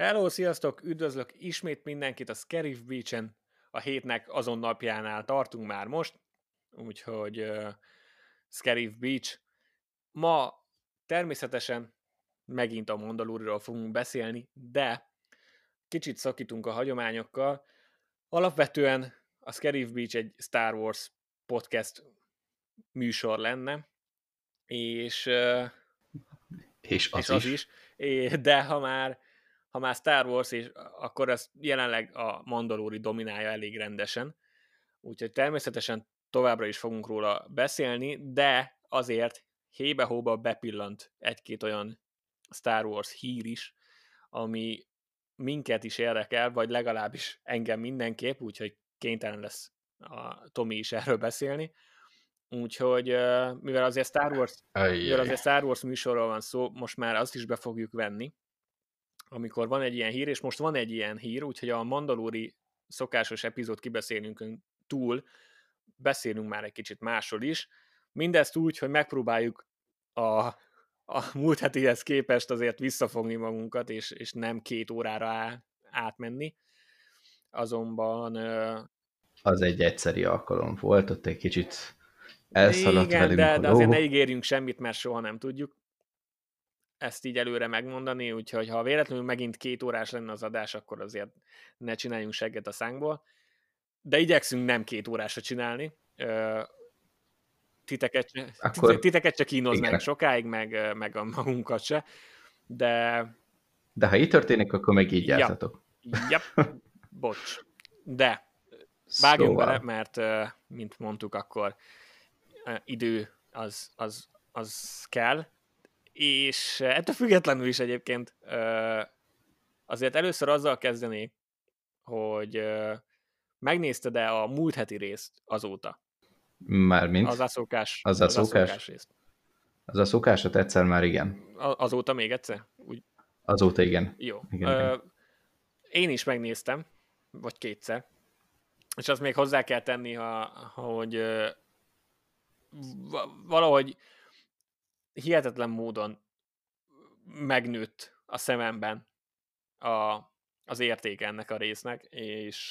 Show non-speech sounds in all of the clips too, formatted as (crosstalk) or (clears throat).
Hello, sziasztok! Üdvözlök ismét mindenkit a Scarif Beach-en. A hétnek azon napjánál tartunk már most, úgyhogy uh, Scarif Beach. Ma természetesen megint a Mandaloriról fogunk beszélni, de kicsit szakítunk a hagyományokkal. Alapvetően a Scarif Beach egy Star Wars podcast műsor lenne, és, uh, és az, és az is. is. De ha már ha már Star Wars, és akkor ez jelenleg a Mandalori dominálja elég rendesen. Úgyhogy természetesen továbbra is fogunk róla beszélni, de azért hébe-hóba bepillant egy-két olyan Star Wars hír is, ami minket is érdekel, vagy legalábbis engem mindenképp, úgyhogy kénytelen lesz a Tomi is erről beszélni. Úgyhogy mivel azért Star Wars, mivel azért Star Wars műsorról van szó, most már azt is be fogjuk venni, amikor van egy ilyen hír, és most van egy ilyen hír, úgyhogy a Mandalóri szokásos epizód kibeszélünk túl, beszélünk már egy kicsit másról is. Mindezt úgy, hogy megpróbáljuk a, a múlt hetihez képest azért visszafogni magunkat, és, és nem két órára á, átmenni. Azonban... Az egy egyszeri alkalom volt, ott egy kicsit elszaladt igen, velünk de, de azért ne ígérjünk semmit, mert soha nem tudjuk ezt így előre megmondani, úgyhogy ha véletlenül megint két órás lenne az adás, akkor azért ne csináljunk segget a szánkból. De igyekszünk nem két órásra csinálni. Titeket, akkor, titeket csak kínoznak sokáig, meg, meg a magunkat se. De... De ha így történik, akkor meg így jártatok. Yep. (laughs) Bocs. De vágjunk szóval. bele, mert mint mondtuk, akkor idő az, az, az kell, és ettől függetlenül is egyébként azért először azzal kezdeni, hogy megnézted-e a múlt heti részt azóta? Mármint? Az aszókás, az aszókás, az részt. Az aszókásat egyszer már igen. Azóta még egyszer? Úgy... Azóta igen. Jó. Igen, Ö, igen. Én is megnéztem, vagy kétszer, és azt még hozzá kell tenni, ha, hogy valahogy hihetetlen módon megnőtt a szememben a, az értéke ennek a résznek, és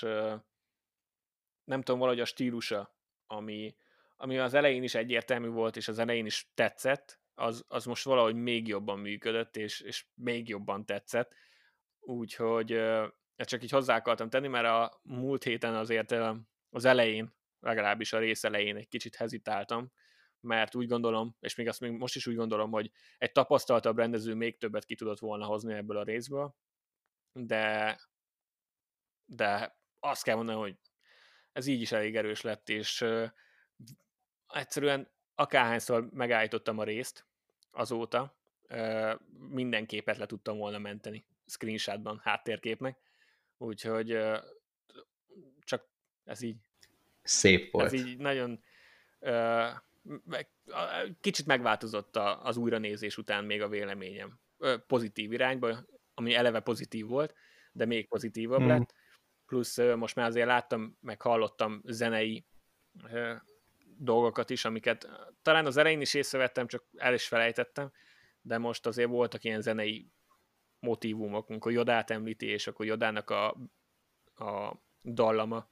nem tudom, valahogy a stílusa, ami, ami az elején is egyértelmű volt, és az elején is tetszett, az, az most valahogy még jobban működött, és, és még jobban tetszett. Úgyhogy ezt csak így hozzá akartam tenni, mert a múlt héten azért az elején, legalábbis a rész elején egy kicsit hezitáltam, mert úgy gondolom, és még azt még most is úgy gondolom, hogy egy tapasztaltabb rendező még többet ki tudott volna hozni ebből a részből, de, de azt kell mondani, hogy ez így is elég erős lett, és uh, egyszerűen akárhányszor megállítottam a részt azóta, uh, minden képet le tudtam volna menteni screenshotban, háttérképnek, úgyhogy uh, csak ez így szép volt. Ez így nagyon uh, kicsit megváltozott az újranézés után még a véleményem. Pozitív irányba, ami eleve pozitív volt, de még pozitívabb mm. lett. Plusz most már azért láttam, meg hallottam zenei dolgokat is, amiket talán az elején is észrevettem, csak el is felejtettem, de most azért voltak ilyen zenei motivumok, amikor Jodát említi, és akkor Jodának a, a dallama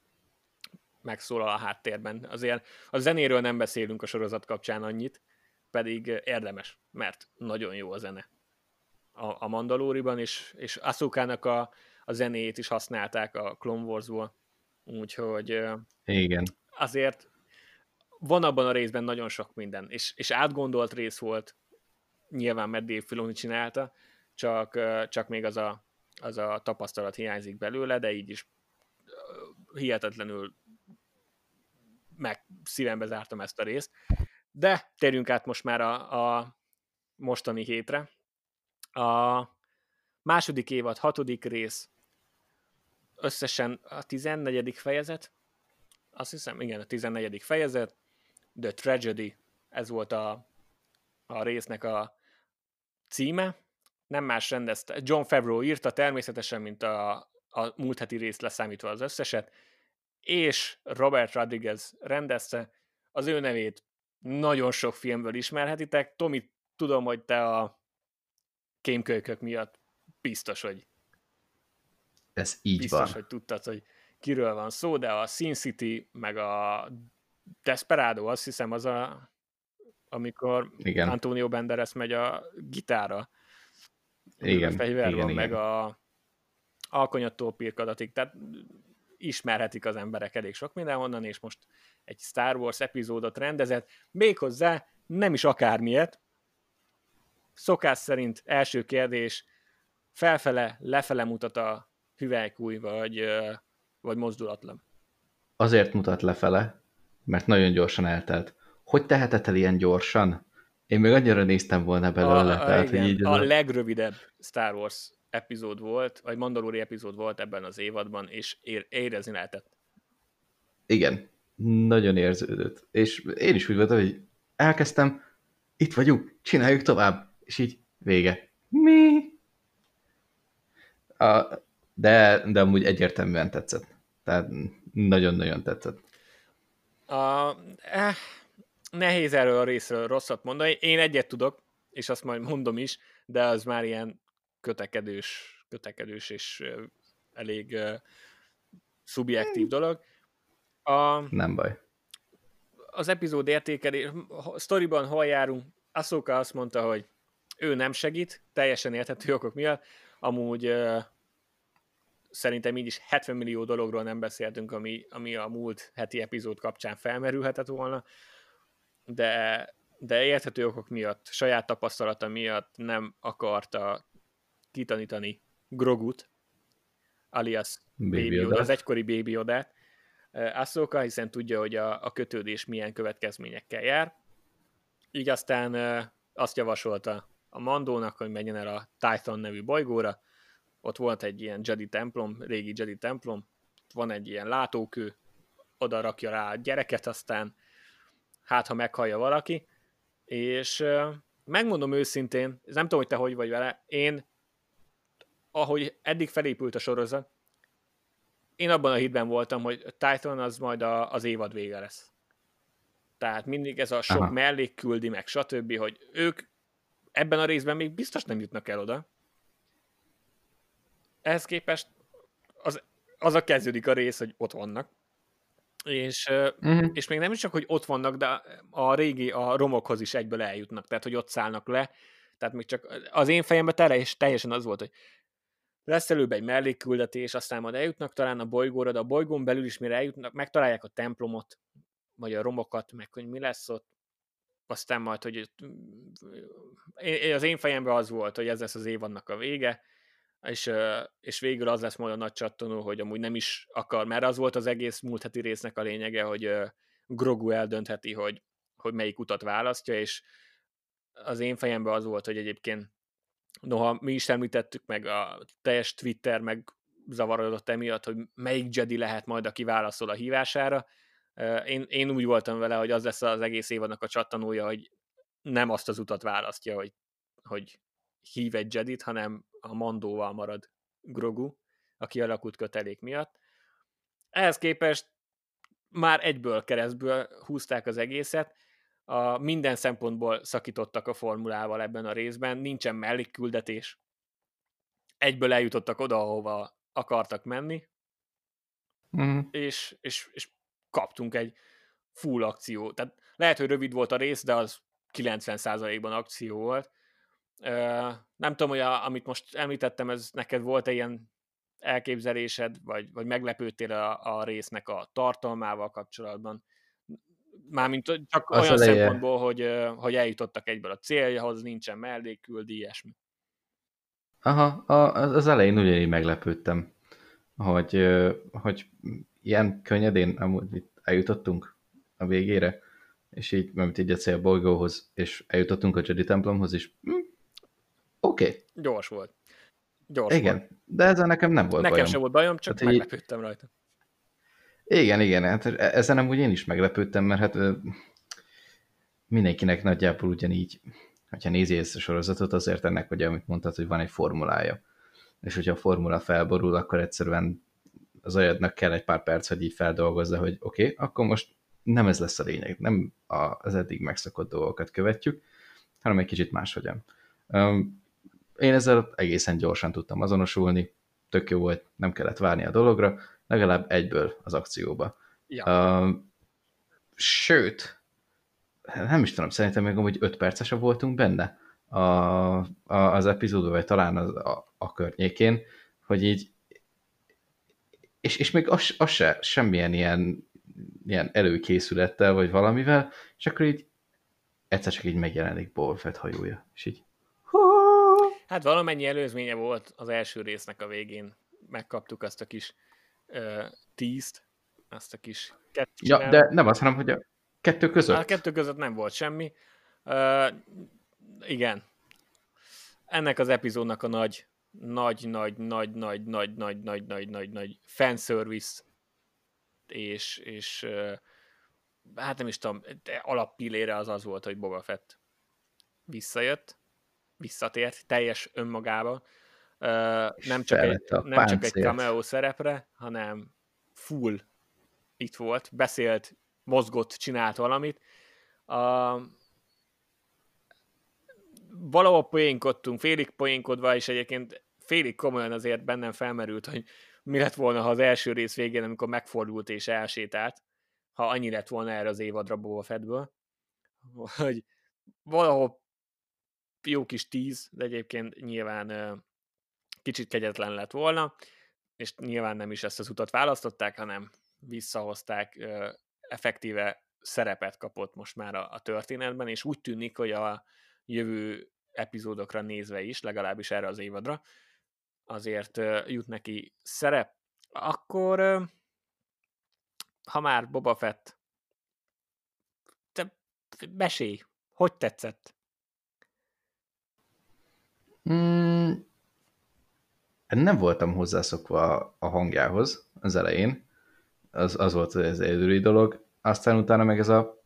megszólal a háttérben. Azért a zenéről nem beszélünk a sorozat kapcsán annyit, pedig érdemes, mert nagyon jó a zene a, a Mandalóriban, és, és Asukának a, a zenéjét is használták a Clone Wars-ból, úgyhogy Igen. azért van abban a részben nagyon sok minden, és, és átgondolt rész volt, nyilván mert Dave Filoni csinálta, csak, csak még az a, az a tapasztalat hiányzik belőle, de így is hihetetlenül meg szívembe zártam ezt a részt. De térjünk át most már a, a mostani hétre. A második évad, hatodik rész, összesen a 14. fejezet, azt hiszem, igen, a 14. fejezet, The Tragedy, ez volt a, a résznek a címe, nem más rendezte. John Favreau írta természetesen, mint a, a múlt heti részt leszámítva az összeset, és Robert Rodriguez rendezte. Az ő nevét nagyon sok filmből ismerhetitek. Tomi, tudom, hogy te a kémkölykök miatt biztos, hogy Ez így biztos, van. hogy tudtad, hogy kiről van szó, de a Sin City, meg a Desperado, azt hiszem az a, amikor Igen. Antonio Banderas megy a gitára. Igen, Fegyver igen, van, igen. meg a alkonyattól pirkadatig, tehát ismerhetik az emberek elég sok mindenhonnan, és most egy Star Wars epizódot rendezett, méghozzá nem is akármilyet. Szokás szerint első kérdés, felfele, lefele mutat a hüvelykúj, vagy, vagy mozdulatlan. Azért mutat lefele, mert nagyon gyorsan eltelt. Hogy tehetett el ilyen gyorsan? Én még annyira néztem volna belőle, a, tehát, igen, hogy így a... legrövidebb Star Wars epizód volt, vagy Mandalori epizód volt ebben az évadban, és ér, érezni lehetett. Igen, nagyon érződött. És én is úgy voltam, hogy elkezdtem, itt vagyunk, csináljuk tovább, és így vége. Mi? A, de, de amúgy egyértelműen tetszett. Tehát nagyon-nagyon tetszett. A, eh, nehéz erről a részről rosszat mondani. Én egyet tudok, és azt majd mondom is, de az már ilyen kötekedős, kötekedős és elég ö, szubjektív dolog. A, Nem baj. az epizód értékelés, sztoriban hol járunk, Ahsoka azt mondta, hogy ő nem segít, teljesen érthető okok miatt, amúgy ö, szerintem így is 70 millió dologról nem beszéltünk, ami, ami a múlt heti epizód kapcsán felmerülhetett volna, de, de érthető okok miatt, saját tapasztalata miatt nem akarta kitanítani Grogut, alias Baby Baby Yoda, az egykori Baby Yoda, Ahsoka, hiszen tudja, hogy a, a kötődés milyen következményekkel jár. Így aztán ö, azt javasolta a Mandónak, hogy menjen el a Titan nevű bolygóra, ott volt egy ilyen Jedi templom, régi Jedi templom, van egy ilyen látókő, oda rakja rá a gyereket, aztán hát, ha meghallja valaki, és ö, megmondom őszintén, nem tudom, hogy te hogy vagy vele, én, ahogy eddig felépült a sorozat, én abban a hitben voltam, hogy Titan az majd a, az évad vége lesz. Tehát mindig ez a sok Aha. mellék küldi meg, stb., hogy ők ebben a részben még biztos nem jutnak el oda. Ehhez képest az, az a kezdődik a rész, hogy ott vannak. És, Uh-huh. és még nem is csak, hogy ott vannak, de a régi, a romokhoz is egyből eljutnak, tehát hogy ott szállnak le. Tehát még csak az én fejemben teljes, teljesen az volt, hogy lesz előbb egy mellékküldetés, aztán majd eljutnak talán a bolygóra, de a bolygón belül is mire eljutnak, megtalálják a templomot, vagy a romokat, meg hogy mi lesz ott, aztán majd, hogy én- az én fejemben az volt, hogy ez lesz az évadnak a vége, és, és végül az lesz majd a nagy csattanó, hogy amúgy nem is akar, mert az volt az egész múlt heti résznek a lényege, hogy Grogu eldöntheti, hogy, hogy melyik utat választja, és az én fejemben az volt, hogy egyébként noha mi is említettük, meg a teljes Twitter meg zavarodott emiatt, hogy melyik Jedi lehet majd, aki válaszol a hívására. Én, én úgy voltam vele, hogy az lesz az egész évadnak a csattanója, hogy nem azt az utat választja, hogy, hogy hív egy Jedit, hanem a Mandóval marad Grogu, a kialakult kötelék miatt. Ehhez képest már egyből keresztből húzták az egészet, a minden szempontból szakítottak a formulával ebben a részben, nincsen mellékküldetés, egyből eljutottak oda, ahova akartak menni, Uh-huh. és, és, és kaptunk egy full akció. Tehát lehet, hogy rövid volt a rész, de az 90%-ban akció volt. Ö, Nem tudom, hogy a, amit most említettem, ez neked volt-e ilyen elképzelésed, vagy, vagy meglepődtél a, a résznek a tartalmával kapcsolatban? Mármint csak Az olyan eleje- szempontból, hogy, hogy eljutottak egyből a céljahoz, nincsen mellékküldi, ilyesmi. Aha, az elején ugyanígy meglepődtem, hogy, hogy ilyen könnyedén amúgy itt eljutottunk a végére, és így, mert így a célbolygóhoz, és eljutottunk a Jedi templomhoz is. Hm, Oké, okay, Gyors volt. Gyors volt. igen, de ezzel nekem nem volt Nekem bajom. sem volt bajom, csak így- meglepődtem rajta. Igen, igen, hát e- ezen amúgy én is meglepődtem, mert hát mindenkinek nagyjából ugyanígy, hogyha nézi ezt a sorozatot, azért ennek, hogy amit mondtad, hogy van egy formulája. És hogyha a formula felborul, akkor egyszerűen az agyadnak kell egy pár perc, hogy így feldolgozza, hogy oké, okay, akkor most nem ez lesz a lényeg, nem az eddig megszokott dolgokat követjük, hanem egy kicsit máshogyan. Én ezzel egészen gyorsan tudtam azonosulni, tök jó volt, nem kellett várni a dologra, legalább egyből az akcióba. Ja. Uh, sőt, nem is tudom, szerintem még amúgy 5 percesebb voltunk benne a, a, az epizódban, vagy talán az, a, a környékén, hogy így és, és még az, az se, semmilyen ilyen, ilyen előkészülettel, vagy valamivel, és akkor így egyszer csak így megjelenik Boba Fett hajója, és így Hát valamennyi előzménye volt az első résznek a végén. Megkaptuk azt a kis tízt, azt a kis kettőt. Ja, de nem azt, hanem, hogy a kettő között. A kettő között nem volt semmi. Uh, igen. Ennek az epizódnak a nagy, nagy, nagy, nagy, nagy, nagy, nagy, nagy, nagy, nagy, nagy fanservice és, és uh, hát nem is tudom, alappillére az az volt, hogy Boba Fett visszajött, visszatért teljes önmagába. Nem csak, egy, nem csak egy cameo szerepre, hanem full itt volt, beszélt, mozgott, csinált valamit. A, valahol poénkodtunk, félig poénkodva, és egyébként félig komolyan azért bennem felmerült, hogy mi lett volna, ha az első rész végén, amikor megfordult és elsétált, ha annyi lett volna erre az évadra Boba Fettből, hogy valahol jó kis tíz, de egyébként nyilván kicsit kegyetlen lett volna, és nyilván nem is ezt az utat választották, hanem visszahozták, effektíve szerepet kapott most már a, a történetben, és úgy tűnik, hogy a jövő epizódokra nézve is, legalábbis erre az évadra, azért jut neki szerep. Akkor, ha már Boba Fett, te mesélj, hogy tetszett? Mm, nem voltam hozzászokva a hangjához az elején. Az, az volt az egyedüli dolog. Aztán utána meg ez a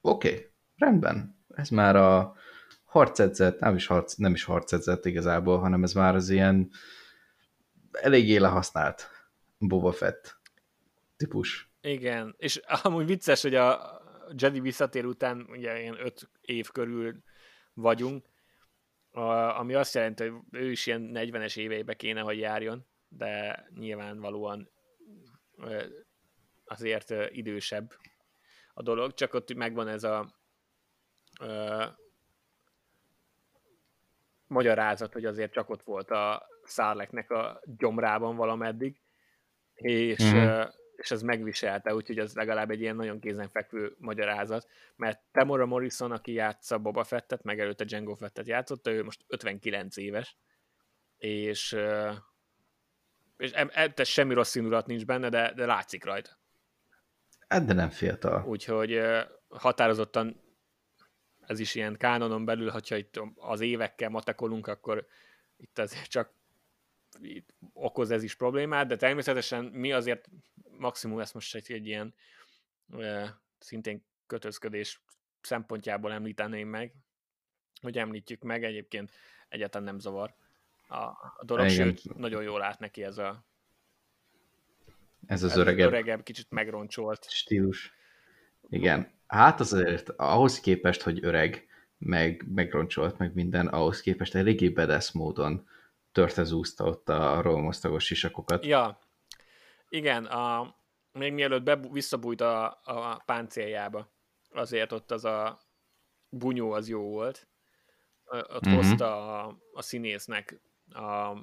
oké, okay, rendben. Ez már a harcedzet, nem is, harc, nem is harcedzet igazából, hanem ez már az ilyen eléggé lehasznált Boba Fett típus. Igen, és amúgy vicces, hogy a Jedi visszatér után ugye ilyen öt év körül vagyunk, a, ami azt jelenti, hogy ő is ilyen 40-es éveibe kéne, hogy járjon, de nyilvánvalóan azért idősebb a dolog, csak ott megvan ez a ö, magyarázat, hogy azért csak ott volt a szárleknek a gyomrában valameddig, és mm-hmm és ez megviselte, úgyhogy az legalább egy ilyen nagyon kézenfekvő magyarázat, mert Temora Morrison, aki játsza Boba Fettet, meg előtte Django Fettet játszotta, ő most 59 éves, és, és e, e, semmi rossz indulat nincs benne, de, de látszik rajta. Hát, de nem fiatal. Úgyhogy határozottan ez is ilyen kánonon belül, hogyha itt az évekkel matekolunk, akkor itt azért csak okoz ez is problémát, de természetesen mi azért maximum ezt most egy, egy ilyen e, szintén kötözködés szempontjából említeném meg, hogy említjük meg, egyébként egyáltalán nem zavar a, a dolog, Igen. sőt, nagyon jól lát neki ez a ez az öregebb, öregebb, kicsit megroncsolt stílus. Igen. Hát azért ahhoz képest, hogy öreg, meg megroncsolt, meg minden, ahhoz képest eléggé bedesz módon törtezúzta ott a rolmosztagos sisakokat. Ja, igen, a, még mielőtt be, visszabújt a, a páncéljába, azért ott az a bunyó az jó volt. Ott mm-hmm. hozta a, a színésznek a,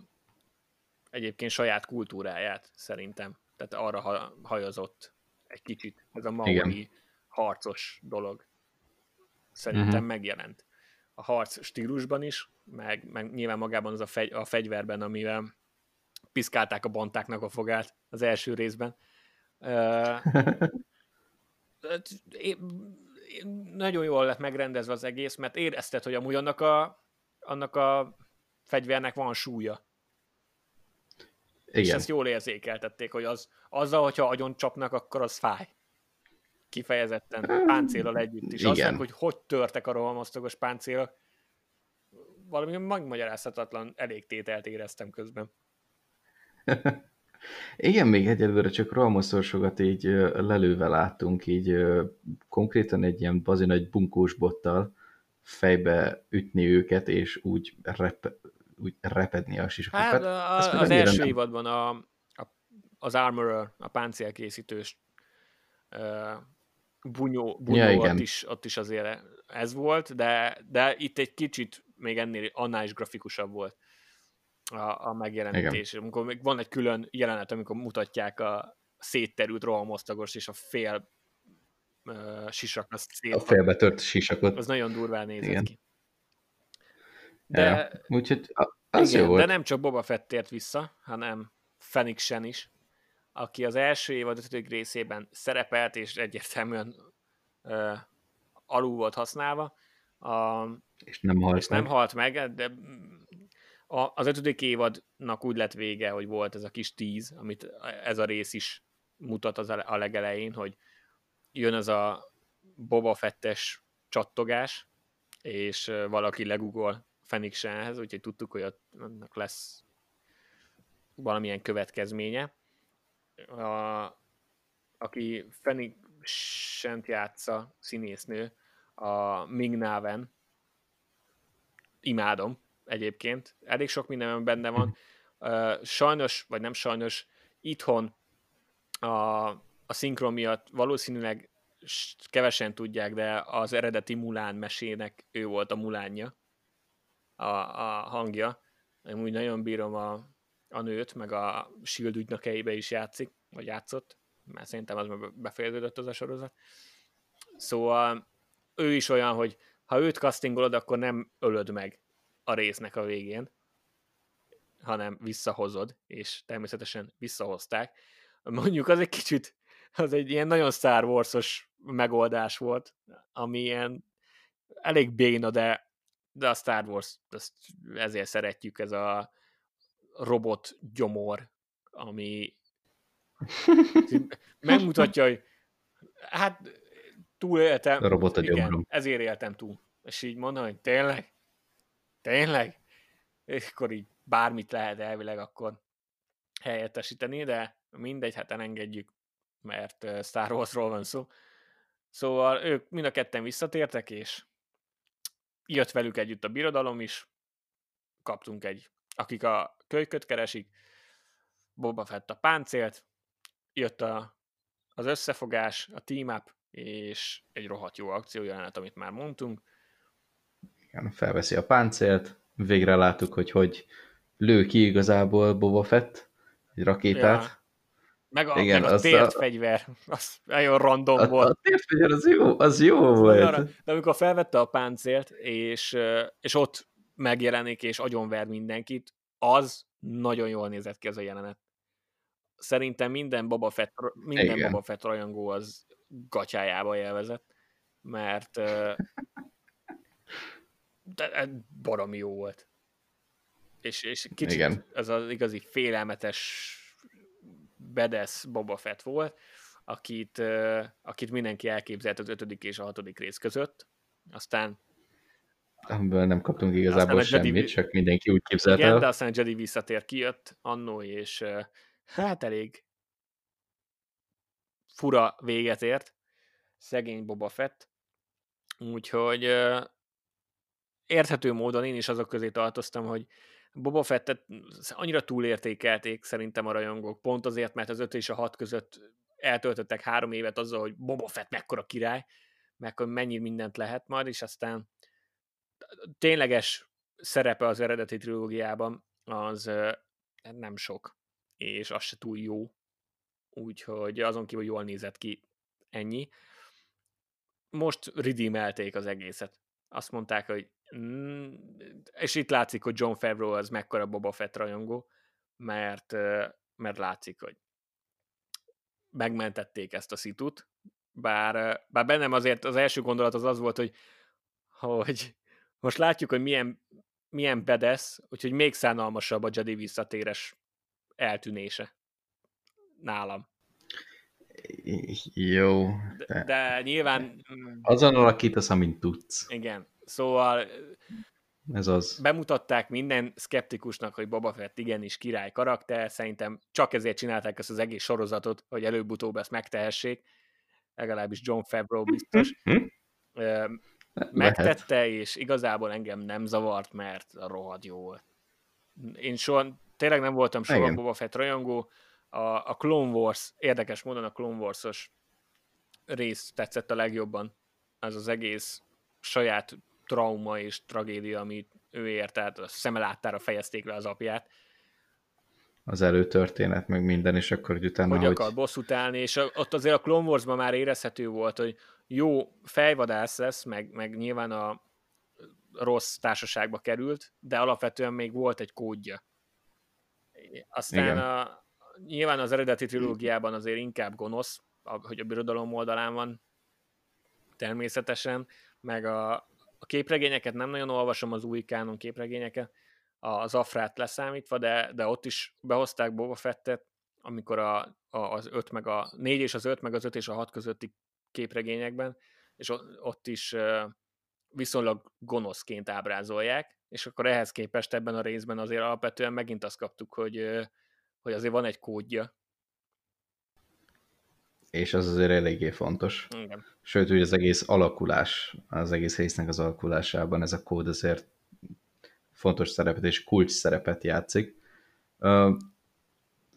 egyébként saját kultúráját, szerintem. Tehát arra ha, hajazott egy kicsit. Ez a maori harcos dolog. Szerintem mm-hmm. megjelent. A harc stílusban is, meg, meg nyilván magában az a, fegy, a fegyverben, amivel piszkálták a bontáknak a fogát az első részben. (laughs) nagyon jól lett megrendezve az egész, mert érezted, hogy amúgy annak a, annak a fegyvernek van súlya. Igen. És ezt jól érzékeltették, hogy az, azzal, hogyha agyon csapnak, akkor az fáj. Kifejezetten páncélal együtt is. Igen. Azt hogy hogy törtek a rohamosztagos páncélok, valami megmagyarázhatatlan elégtételt éreztem közben. (laughs) Igen, még egyelőre csak rohamoszorsokat így lelőve láttunk, így konkrétan egy ilyen bazin egy bunkós bottal fejbe ütni őket, és úgy rep, úgy repedni a sisakokat. Hát a, az első nem... évadban a, a, az Armorer, a páncélkészítős uh, bunyó, bunyó ja, igen. ott, is, ott is azért ez volt, de, de itt egy kicsit még ennél annál is grafikusabb volt a, a megjelenítés. Igen. Amikor még van egy külön jelenet, amikor mutatják a szétterült rohamosztagos és a fél uh, sisak. Szét a félbetört sisakot. Az nagyon durván nézett igen. ki. De, ja, úgyhogy az igen, jó volt. de nem csak Boba Fett tért vissza, hanem Fenix Sen is, aki az első évad ötödik részében szerepelt, és egyértelműen uh, alul volt használva. A, és nem halt és meg. nem halt meg, de a, az ötödik évadnak úgy lett vége, hogy volt ez a kis tíz, amit ez a rész is mutat az a legelején, hogy jön az a Boba Fettes csattogás, és valaki legugol Fenixenhez, úgyhogy tudtuk, hogy annak lesz valamilyen következménye. A, aki Fenixent játsza színésznő, a Ming Naven, imádom egyébként, elég sok minden benne van. Sajnos, vagy nem sajnos, itthon a, a szinkron miatt valószínűleg kevesen tudják, de az eredeti Mulán mesének ő volt a Mulánja, a, a hangja. Én úgy nagyon bírom a, a nőt, meg a Shield ügynökeibe is játszik, vagy játszott, mert szerintem az már befejeződött az a sorozat. Szóval ő is olyan, hogy ha őt castingolod, akkor nem ölöd meg a résznek a végén, hanem visszahozod, és természetesen visszahozták. Mondjuk az egy kicsit, az egy ilyen nagyon Star Wars-os megoldás volt, ami ilyen elég béna, de, de a Star Wars, azt ezért szeretjük, ez a robot gyomor, ami (laughs) megmutatja, hogy hát túléltem. A robot a igen, ezért éltem túl. És így mondom, hogy tényleg? Tényleg? És akkor így bármit lehet elvileg akkor helyettesíteni, de mindegy, hát elengedjük, mert Star Warsról van szó. Szóval ők mind a ketten visszatértek, és jött velük együtt a birodalom is, kaptunk egy, akik a kölyköt keresik, Boba Fett a páncélt, jött a, az összefogás, a team up, és egy rohadt jó akciójelenet, amit már mondtunk. Igen, felveszi a páncélt, végre láttuk, hogy hogy lő ki igazából Boba Fett, egy rakétát. Ja. Meg a, Igen, meg a tért a... fegyver, az nagyon random a, volt. A tért fegyver az jó, az jó volt. Arra, de amikor felvette a páncélt, és, és ott megjelenik, és agyonver mindenkit, az nagyon jól nézett ki az a jelenet. Szerintem minden Boba Fett, minden Igen. Boba Fett rajongó az gatyájába élvezett, mert de, baromi jó volt. És, és kicsit Igen. ez az igazi félelmetes bedesz Boba Fett volt, akit, akit mindenki elképzelt az ötödik és a hatodik rész között. Aztán Amiből nem kaptunk igazából semmit, Jedi... csak mindenki úgy képzelte. Igen, de aztán Jedi visszatér kijött annó, és hát elég fura véget ért. Szegény Boba Fett. Úgyhogy érthető módon én is azok közé tartoztam, hogy Boba Fettet annyira túlértékelték szerintem a rajongók, pont azért, mert az 5 és a 6 között eltöltöttek három évet azzal, hogy Boba Fett mekkora király, meg hogy mennyi mindent lehet majd, és aztán tényleges szerepe az eredeti trilógiában az nem sok, és az se túl jó, úgyhogy azon kívül jól nézett ki ennyi. Most redeemelték az egészet. Azt mondták, hogy Mm, és itt látszik, hogy John Favreau az mekkora Boba Fett rajongó, mert, mert látszik, hogy megmentették ezt a szitut, bár, bár bennem azért az első gondolat az az volt, hogy, hogy most látjuk, hogy milyen, milyen bedesz, úgyhogy még szánalmasabb a Jedi visszatéres eltűnése nálam. Jó. De, de, nyilván... Azon alakítasz, amint tudsz. Igen. Szóval ez az. Bemutatták minden szkeptikusnak, hogy Boba Fett igenis király karakter, szerintem csak ezért csinálták ezt az egész sorozatot, hogy előbb-utóbb ezt megtehessék, legalábbis John Favreau biztos. Megtette, és igazából engem nem zavart, mert a rohadt jó volt. Én soha, tényleg nem voltam soha Igen. Boba Fett rajongó. A, a Clone Wars, érdekes módon a Clone Wars-os rész tetszett a legjobban. Az az egész saját trauma és tragédia, amit ő ért, tehát a szeme láttára fejezték le az apját, Az előtörténet, meg minden, és akkor hogy utána, hogy hogy... akar bosszút állni, és ott azért a Clone Wars-ban már érezhető volt, hogy jó fejvadász lesz, meg, meg nyilván a rossz társaságba került, de alapvetően még volt egy kódja. Aztán Igen. a, nyilván az eredeti trilógiában azért inkább gonosz, hogy a birodalom oldalán van természetesen, meg a, a képregényeket nem nagyon olvasom, az új kánon képregényeket, az Afrát leszámítva, de, de ott is behozták Boba Fettet, amikor a, a, az 5 meg a 4 és az 5 meg az 5 és a 6 közötti képregényekben, és ott, is viszonylag gonoszként ábrázolják, és akkor ehhez képest ebben a részben azért alapvetően megint azt kaptuk, hogy, hogy azért van egy kódja. És az azért eléggé fontos. Igen. Sőt, hogy az egész alakulás, az egész résznek az alakulásában ez a kód azért fontos szerepet és kulcs szerepet játszik.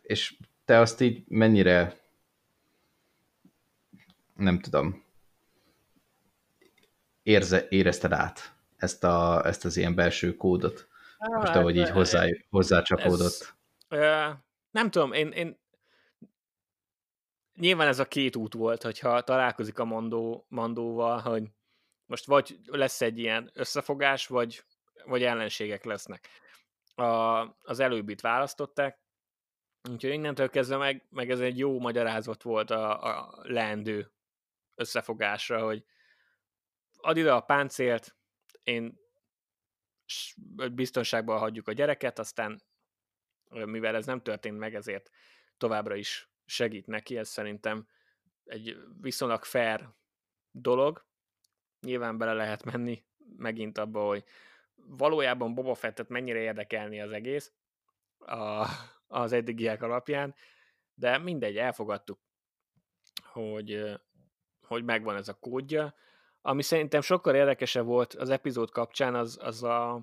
És te azt így mennyire nem tudom érze, érezted át ezt, a, ezt az ilyen belső kódot? Most Hát, ahogy így hozzá, hozzácsapódott. Ez, nem tudom, én, én nyilván ez a két út volt, hogyha találkozik a mandó, mandóval, hogy most vagy lesz egy ilyen összefogás, vagy, vagy ellenségek lesznek. A, az előbbit választották, úgyhogy innentől kezdve meg, meg ez egy jó magyarázat volt a, a leendő összefogásra, hogy add ide a páncélt, én biztonságban hagyjuk a gyereket, aztán mivel ez nem történt meg, ezért továbbra is segít neki, ez szerintem egy viszonylag fair dolog. Nyilván bele lehet menni megint abba, hogy valójában Boba Fettet mennyire érdekelni az egész a, az eddigiek alapján, de mindegy, elfogadtuk, hogy, hogy megvan ez a kódja. Ami szerintem sokkal érdekesebb volt az epizód kapcsán, az, az a,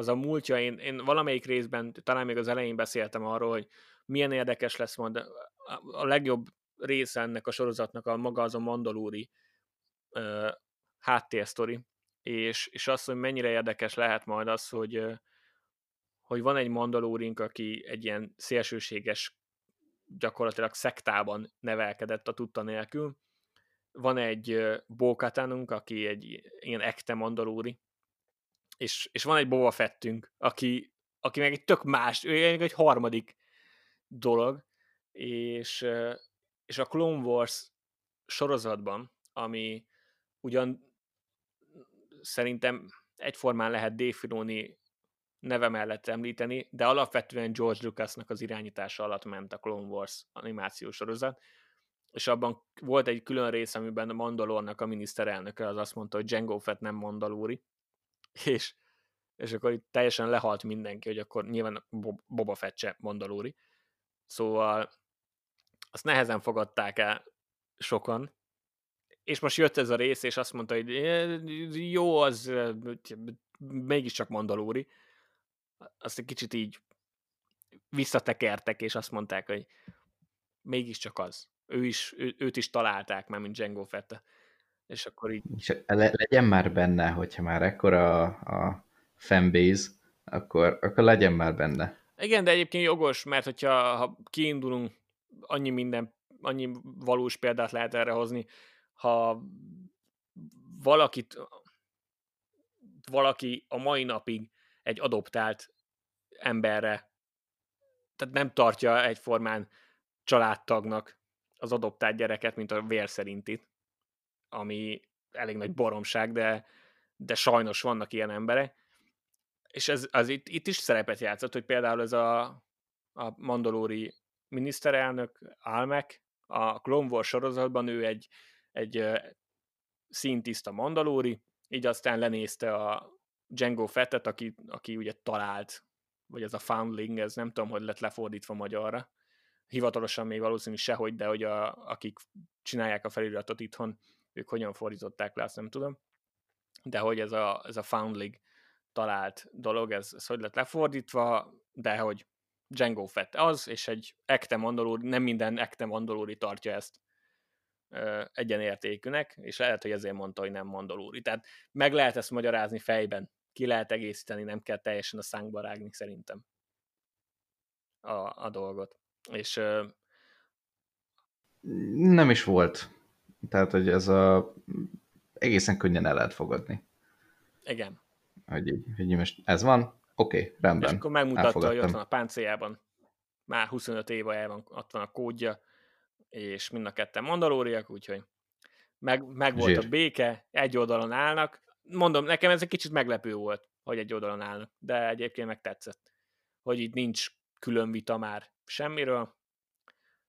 az a múltja. Én, én valamelyik részben, talán még az elején beszéltem arról, hogy milyen érdekes lesz majd a, legjobb része ennek a sorozatnak a maga az a mandalúri uh, háttérsztori, és, és az, hogy mennyire érdekes lehet majd az, hogy, ö, hogy van egy mandalórink, aki egy ilyen szélsőséges, gyakorlatilag szektában nevelkedett a tudta nélkül, van egy Bókatánunk, aki egy ilyen ekte mandalóri, és, és van egy Boba Fettünk, aki, aki meg egy tök más, ő egy, harmadik dolog, és, és a Clone Wars sorozatban, ami ugyan szerintem egyformán lehet Dave neve mellett említeni, de alapvetően George Lucasnak az irányítása alatt ment a Clone Wars animációs sorozat, és abban volt egy külön rész, amiben a Mandalornak a miniszterelnöke az azt mondta, hogy Django Fett nem mandalóri, és, és akkor itt teljesen lehalt mindenki, hogy akkor nyilván Bob- Boba Fett se mandalóri. Szóval azt nehezen fogadták el sokan, és most jött ez a rész, és azt mondta, hogy "Eh, jó, az mégiscsak mandalóri. Azt egy kicsit így visszatekertek, és azt mondták, hogy mégiscsak az. Ő is, ő, őt is találták már, mint Django Fett. És akkor így, És le, legyen már benne, hogyha már ekkora a, a fanbase, akkor, akkor legyen már benne. igen, de egyébként jogos, mert hogyha ha kiindulunk, annyi minden, annyi valós példát lehet erre hozni, ha valakit, valaki a mai napig egy adoptált emberre, tehát nem tartja egyformán családtagnak az adoptált gyereket, mint a vér szerintit, ami elég nagy baromság, de, de sajnos vannak ilyen emberek. És ez az itt, itt is szerepet játszott, hogy például ez a, a mandalóri miniszterelnök, Almek, a Clone Wars sorozatban ő egy, egy ö, színtiszta mandalóri, így aztán lenézte a Django Fettet, aki, aki ugye talált, vagy ez a foundling, ez nem tudom, hogy lett lefordítva magyarra. Hivatalosan még valószínű sehogy, de hogy a, akik csinálják a feliratot itthon, ők hogyan fordították le, azt nem tudom. De hogy ez a, ez a foundling talált dolog, ez, ez hogy lett lefordítva, de hogy Django Fett az, és egy ekte mandalóri, nem minden ekte mandalóri tartja ezt ö, egyenértékűnek, és lehet, hogy ezért mondta, hogy nem mandalóri. Tehát meg lehet ezt magyarázni fejben, ki lehet egészíteni, nem kell teljesen a szánkba rágni szerintem a, a dolgot. És ö, nem is volt. Tehát, hogy ez a egészen könnyen el lehet fogadni. Igen. Hogy, így, hogy most ez van, oké, okay, rendben. És akkor megmutatta, hogy ott van a páncéljában. Már 25 éve el van, ott van a kódja, és mind a ketten mandalóriak, úgyhogy meg, meg volt Zsír. a béke, egy oldalon állnak. Mondom, nekem ez egy kicsit meglepő volt, hogy egy oldalon állnak, de egyébként meg tetszett, hogy itt nincs külön vita már semmiről,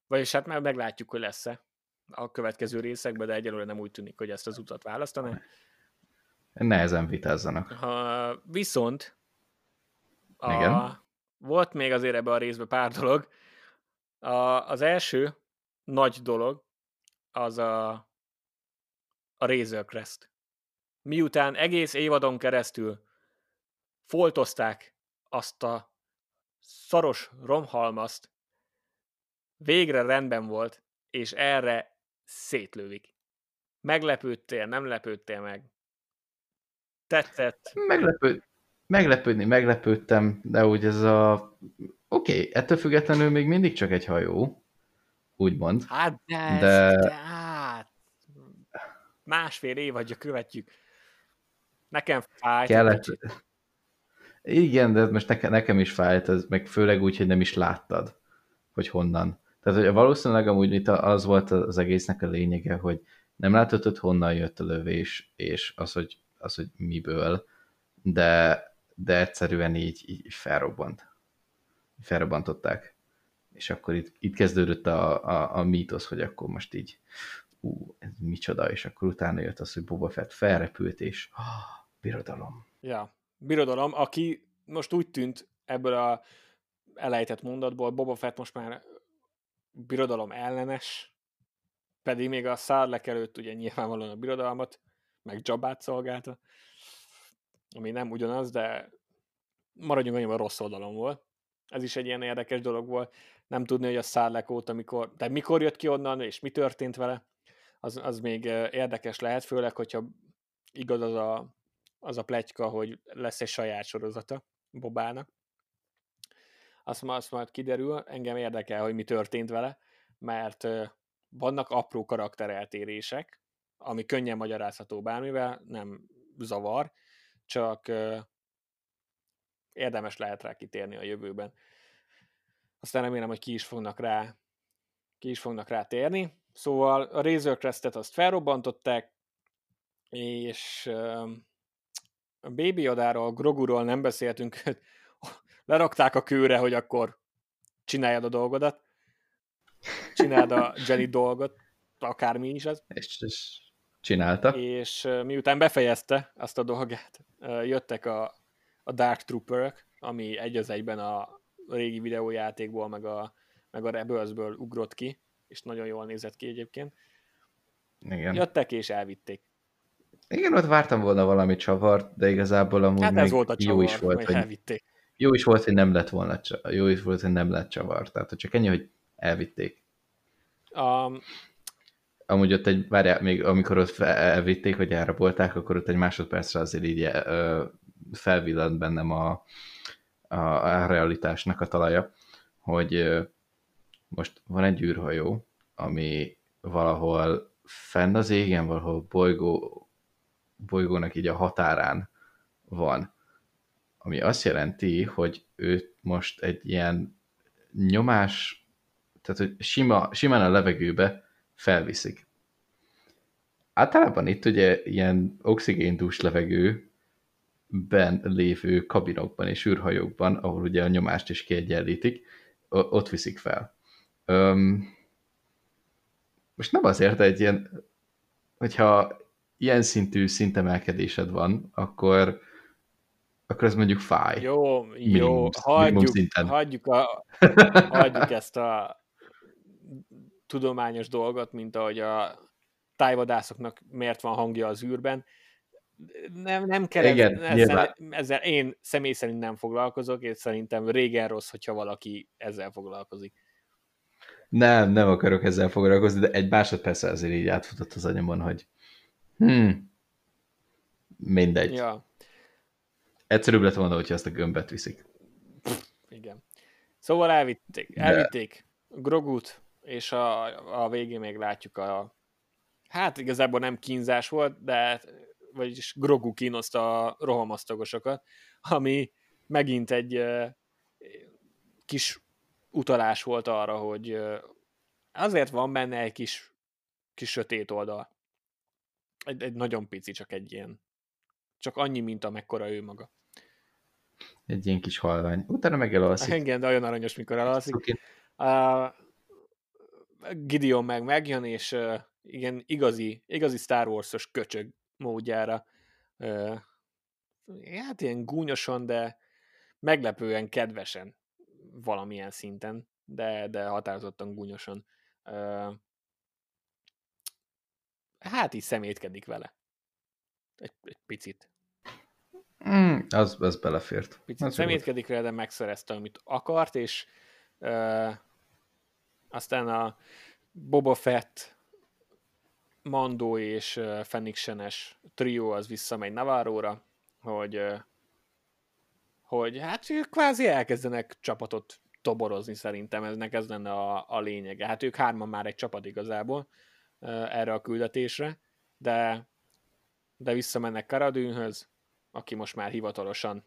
vagyis hát már meglátjuk, hogy lesz-e a következő részekben, de egyelőre nem úgy tűnik, hogy ezt az utat választaná. Nehezen vitázzanak. Ha, viszont a, Igen? volt még azért ebbe a részbe pár dolog. A, az első nagy dolog az a, a Razor Crest. Miután egész évadon keresztül foltozták azt a szaros romhalmazt, végre rendben volt, és erre szétlővik. Meglepődtél, nem lepődtél meg? Tetszett? Meglepőd, meglepődni, meglepődtem, de úgy ez a... Oké, okay, ettől függetlenül még mindig csak egy hajó, úgymond. Hát de, ez, de... de hát... Másfél év vagy követjük. Nekem fájt. Kellett... Igen, de most nekem, nekem is fájt, ez meg főleg úgy, hogy nem is láttad, hogy honnan. Tehát hogy valószínűleg amúgy itt az volt az egésznek a lényege, hogy nem hogy honnan jött a lövés, és az, hogy, az, hogy miből, de, de egyszerűen így, így felrobbant. Felrobbantották. És akkor itt, itt kezdődött a, a, a mítosz, hogy akkor most így ú, ez micsoda, és akkor utána jött az, hogy Boba Fett felrepült, és oh, birodalom. Ja, birodalom, aki most úgy tűnt ebből a elejtett mondatból, Boba Fett most már birodalom ellenes, pedig még a szárlek előtt ugye nyilvánvalóan a birodalmat, meg Jabát szolgálta, ami nem ugyanaz, de maradjunk annyiban rossz oldalon volt. Ez is egy ilyen érdekes dolog volt. Nem tudni, hogy a szárlek óta mikor, de mikor jött ki onnan, és mi történt vele, az, az még érdekes lehet, főleg, hogyha igaz az a, az a pletyka, hogy lesz egy saját sorozata Bobának azt, azt majd kiderül, engem érdekel, hogy mi történt vele, mert vannak apró karaktereltérések, ami könnyen magyarázható bármivel, nem zavar, csak érdemes lehet rá kitérni a jövőben. Aztán remélem, hogy ki is fognak rá, ki is fognak rá térni. Szóval a Razor Crestet azt felrobbantották, és a Baby Yodáról, Groguról nem beszéltünk, (laughs) lerakták a kőre, hogy akkor csináljad a dolgodat, csináld a Jenny (laughs) dolgot, akármi is ez. És, és csinálta. És miután befejezte azt a dolgát, jöttek a, a Dark Trooperök, ami egy az egyben a régi videójátékból, meg a, meg a Rebelsből ugrott ki, és nagyon jól nézett ki egyébként. Igen. Jöttek és elvitték. Igen, ott vártam volna valami csavart, de igazából amúgy hát ez volt a csavar, jó is volt, hogy elvitték jó is volt, hogy nem lett volna, jó is volt, hogy nem lett csavar. Tehát, csak ennyi, hogy elvitték. Um, Amúgy ott egy, várjál, még amikor ott elvitték, hogy elrabolták, akkor ott egy másodpercre azért így ö, felvillant bennem a, a, a realitásnak a talaja, hogy ö, most van egy űrhajó, ami valahol fenn az égen, valahol bolygó, bolygónak így a határán van ami azt jelenti, hogy ő most egy ilyen nyomás, tehát hogy sima, simán a levegőbe felviszik. Általában itt ugye ilyen oxigéndús levegőben lévő kabinokban és űrhajókban, ahol ugye a nyomást is kiegyenlítik, ott viszik fel. Öm, most nem azért egy ilyen, hogyha ilyen szintű szintemelkedésed van, akkor akkor ez mondjuk fáj. Jó, minimum, jó, hagyjuk, hagyjuk, a, hagyjuk ezt a tudományos dolgot, mint ahogy a tájvadászoknak miért van hangja az űrben. nem, nem kell Igen, ezzel, nyilván. ezzel, én személy szerint nem foglalkozok, és szerintem régen rossz, hogyha valaki ezzel foglalkozik. Nem, nem akarok ezzel foglalkozni, de egy másodperc azért így átfutott az anyamon, hogy hmm, mindegy. Ja, Egyszerűbb lett volna, hogyha ezt a gömbet viszik. igen. Szóval elvitték, De- elvitték Grogut, és a, a végén még látjuk a hát igazából nem kínzás volt, de vagyis Grogu kínoszta a rohamosztagosokat, ami megint egy kis utalás volt arra, hogy azért van benne egy kis, kis sötét oldal. Egy, egy nagyon pici, csak egy ilyen. Csak annyi, mint amekkora ő maga. Egy ilyen kis halvány. Utána meg elalszik. (laughs) Igen, de olyan aranyos, mikor elalszik. Cuki. A Gideon meg megjön, és uh, igen, igazi, igazi Star Wars-os köcsög módjára uh, hát ilyen gúnyosan, de meglepően kedvesen valamilyen szinten, de, de határozottan gúnyosan. Uh, hát így szemétkedik vele. Egy, egy picit. Mm, az, az belefért. Picit Az szemétkedik vele, de megszerezte, amit akart, és uh, aztán a Boba Fett, Mando és uh, Fenixenes trió az visszamegy Navarro-ra, hogy, uh, hogy hát ők kvázi elkezdenek csapatot toborozni szerintem, eznek ez lenne a, a lényege. Hát ők hárman már egy csapat igazából uh, erre a küldetésre, de, de visszamennek Karadűnhöz, aki most már hivatalosan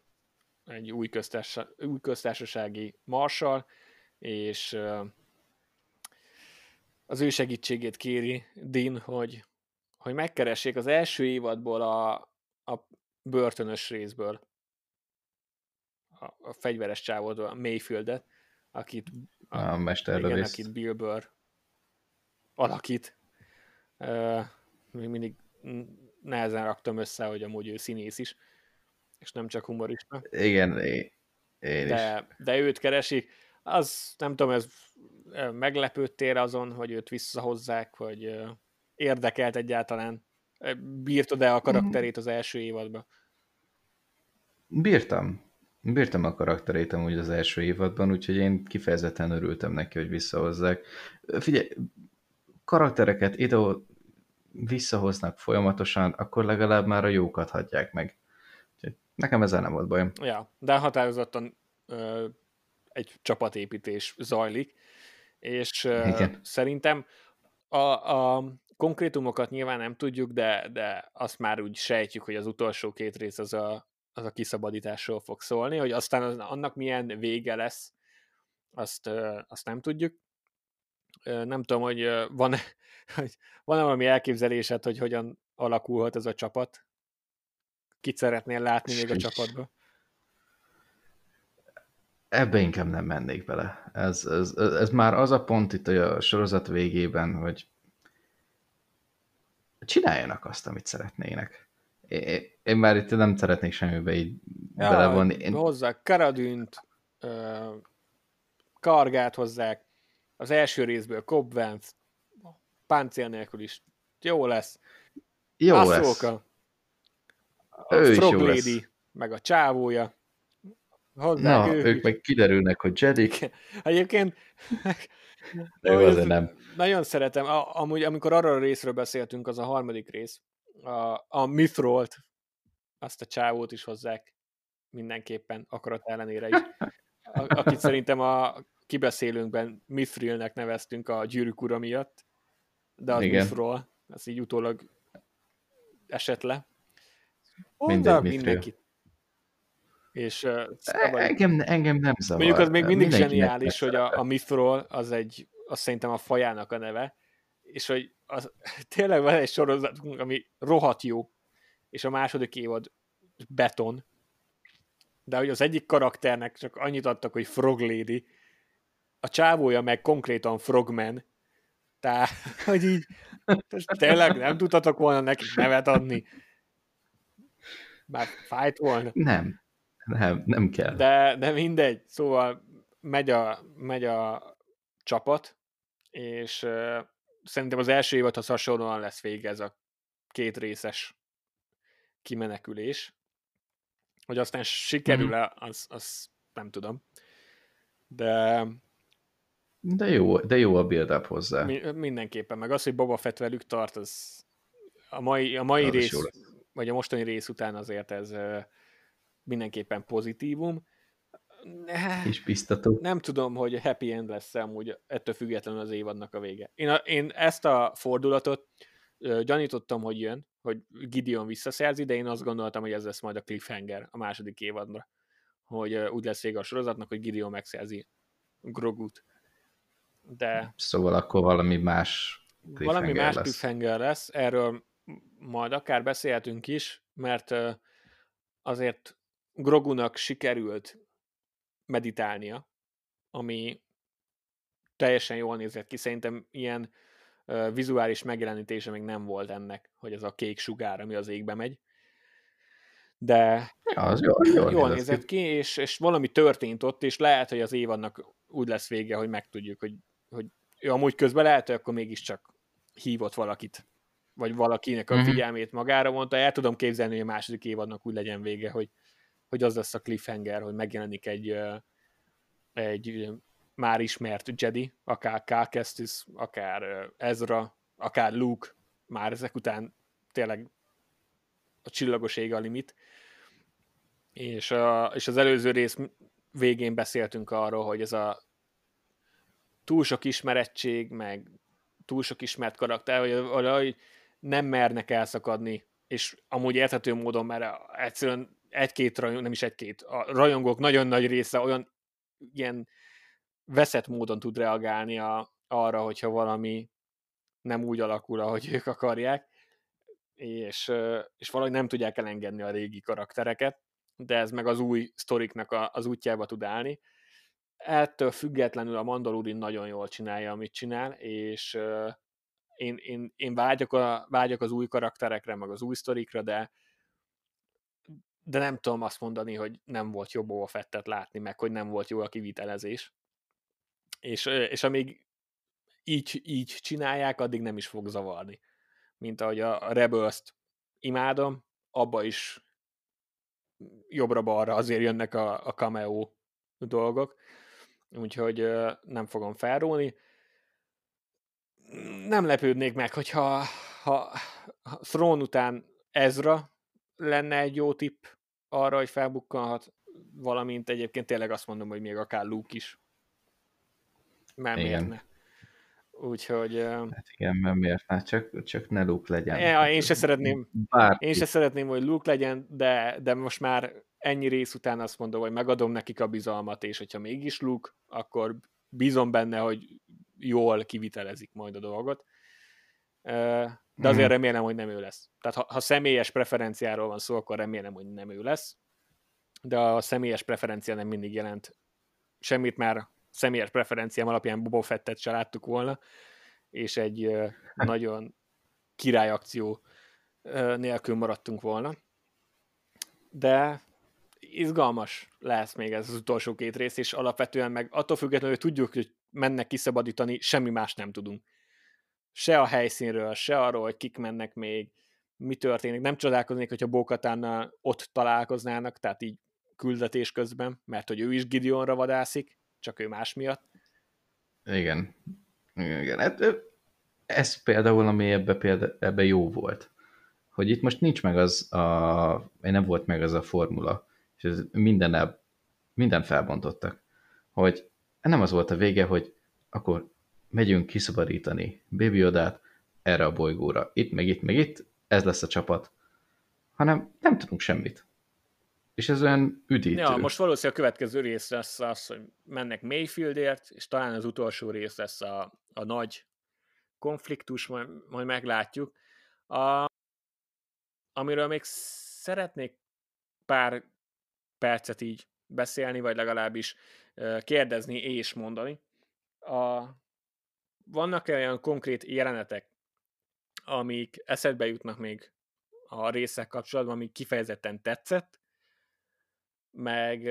egy új, köztársa, új köztársasági marsal, és az ő segítségét kéri Din, hogy, hogy megkeressék az első évadból a, a börtönös részből a, a fegyveres csávot, a Mayfieldet, akit, A igen, mesterlövész. akit Bill Burr alakít. Uh, még mindig nehezen raktam össze, hogy amúgy ő színész is, és nem csak humorista Igen, én, én is. de, de őt keresik. Az nem tudom, ez meglepődtél azon, hogy őt visszahozzák, hogy érdekelt egyáltalán? Bírtad-e a karakterét az első évadban? Bírtam. Bírtam a karakterét amúgy az első évadban, úgyhogy én kifejezetten örültem neki, hogy visszahozzák. Figyelj, karaktereket ide visszahoznak folyamatosan, akkor legalább már a jókat hagyják meg. Nekem ezzel nem volt bajom. Ja, de határozottan ö, egy csapatépítés zajlik, és ö, Igen. szerintem a, a konkrétumokat nyilván nem tudjuk, de, de azt már úgy sejtjük, hogy az utolsó két rész az a, az a kiszabadításról fog szólni, hogy aztán az, annak milyen vége lesz, azt, ö, azt nem tudjuk. Ö, Nem tudom, hogy van-e, (laughs) hogy van-e valami elképzelésed, hogy hogyan alakulhat ez a csapat? Kit szeretnél látni még a Sincs. csapatban? Ebbe inkább nem mennék bele. Ez, ez, ez már az a pont itt a sorozat végében, hogy csináljanak azt, amit szeretnének. Én, én már itt nem szeretnék semmibe így ja, belevonni. Én, Hozzák Karadűnt, ö, Kargát hozzák, az első részből Cobb Vance, páncél nélkül is jó lesz. jó lesz. A Ő Frog lesz. Lady, meg a csávója. Hozzák Na, ő ők is. meg kiderülnek, hogy Jedik, (laughs) Egyébként de jó, azért nem. nagyon szeretem, a, amúgy amikor arról a részről beszéltünk, az a harmadik rész, a, a Mithrolt, azt a csávót is hozzák mindenképpen, akarat ellenére is. A, akit szerintem a kibeszélőnkben Mithrilnek neveztünk a gyűrűk ura miatt, de az Igen. Mithril, ez így utólag esett le. Mindegy, mindenkit. És uh, E- Engem, engem nem zavar. Mondjuk az még mindig Mindenkinek zseniális, hogy a, a. Mithril az egy, azt szerintem a fajának a neve, és hogy az, (laughs) tényleg van egy sorozatunk, ami rohadt jó, és a második évad beton, de hogy az egyik karakternek csak annyit adtak, hogy Frog Lady, a csávója meg konkrétan Frogman, tehát, (laughs) hogy így (laughs) tényleg nem tudtatok volna nekik nevet adni. Már fájt volna. Nem, nem, nem kell. De, de mindegy, szóval megy a, megy a csapat, és uh, szerintem az első évadhoz hasonlóan lesz vége ez a két részes kimenekülés. Hogy aztán sikerül-e, az, az nem tudom. De... De jó, de jó a build-up hozzá. Mi, mindenképpen, meg az, hogy Boba Fett velük tart, az a mai, a mai rész, vagy a mostani rész után azért ez mindenképpen pozitívum. És biztató. Nem tudom, hogy happy end lesz amúgy ettől függetlenül az évadnak a vége. Én, a, én ezt a fordulatot gyanítottam, hogy jön, hogy Gideon visszaszerzi, de én azt gondoltam, hogy ez lesz majd a cliffhanger a második évadra. Hogy úgy lesz vége a sorozatnak, hogy Gideon megszerzi Grogut. De... Szóval akkor valami más valami más lesz. cliffhanger lesz, erről majd akár beszélhetünk is, mert azért Grogunak sikerült meditálnia, ami teljesen jól nézett ki. Szerintem ilyen vizuális megjelenítése még nem volt ennek, hogy ez a kék sugár, ami az égbe megy. De ja, az jól, jól, jól nézett ki, ki és, és valami történt ott, és lehet, hogy az évadnak úgy lesz vége, hogy megtudjuk, hogy, hogy ő amúgy közben lehet, hogy akkor mégiscsak hívott valakit, vagy valakinek a mhm. figyelmét magára mondta. El tudom képzelni, hogy a második évadnak úgy legyen vége, hogy, hogy az lesz a cliffhanger, hogy megjelenik egy, egy már ismert Jedi, akár Cal Kestis, akár Ezra, akár Luke, már ezek után tényleg a csillagos ég a limit. És, a, és az előző rész végén beszéltünk arról, hogy ez a túl sok ismerettség, meg túl sok ismert karakter, hogy, hogy nem mernek elszakadni, és amúgy érthető módon, mert egyszerűen egy-két rajongó, nem is egy-két, a rajongók nagyon nagy része olyan ilyen veszett módon tud reagálni a, arra, hogyha valami nem úgy alakul, ahogy ők akarják, és, és valahogy nem tudják elengedni a régi karaktereket, de ez meg az új sztoriknak a, az útjába tud állni. Ettől függetlenül a Mandalorian nagyon jól csinálja, amit csinál, és én, én, én vágyok, a, vágyok az új karakterekre, meg az új sztorikra, de de nem tudom azt mondani, hogy nem volt jobb Boba Fettet látni, meg hogy nem volt jó a kivitelezés. És, és amíg így, így csinálják, addig nem is fog zavarni. Mint ahogy a Rebels-t imádom, abba is jobbra-balra azért jönnek a, a cameo dolgok, úgyhogy nem fogom felróni. Nem lepődnék meg, hogyha ha, ha Throne után Ezra lenne egy jó tipp arra, hogy felbukkanhat, valamint egyébként tényleg azt mondom, hogy még akár Luke is. Mert igen. miért ne? Úgyhogy... Hát igen, mert miért ne? Csak, csak ne Luke legyen. Ja, én se szeretném, Bárki. én se szeretném, hogy Luke legyen, de, de most már ennyi rész után azt mondom, hogy megadom nekik a bizalmat, és hogyha mégis Luke, akkor bízom benne, hogy jól kivitelezik majd a dolgot de azért mhm. remélem, hogy nem ő lesz. Tehát ha, ha személyes preferenciáról van szó, akkor remélem, hogy nem ő lesz, de a személyes preferencia nem mindig jelent semmit, már személyes preferenciám alapján Boba Fettet se láttuk volna, és egy uh, nagyon királyakció nélkül maradtunk volna. De izgalmas lesz még ez az utolsó két rész, és alapvetően meg attól függetlenül, hogy tudjuk, hogy mennek kiszabadítani, semmi más nem tudunk se a helyszínről, se arról, hogy kik mennek még, mi történik. Nem csodálkoznék, hogyha Bókatánnal ott találkoznának, tehát így küldetés közben, mert hogy ő is Gideonra vadászik, csak ő más miatt. Igen. Igen. Hát, ez például, ami ebbe, példa, ebbe jó volt. Hogy itt most nincs meg az a, nem volt meg az a formula, és ez minden, minden felbontottak. Hogy nem az volt a vége, hogy akkor megyünk kiszabadítani Baby Odát erre a bolygóra. Itt, meg itt, meg itt, ez lesz a csapat. Hanem nem tudunk semmit. És ez olyan üdítő. Ja, most valószínűleg a következő rész lesz az, hogy mennek Mayfieldért, és talán az utolsó rész lesz a, a nagy konfliktus, majd, majd meglátjuk. A, amiről még szeretnék pár percet így beszélni, vagy legalábbis kérdezni és mondani. A, vannak-e olyan konkrét jelenetek, amik eszedbe jutnak még a részek kapcsolatban, ami kifejezetten tetszett, meg,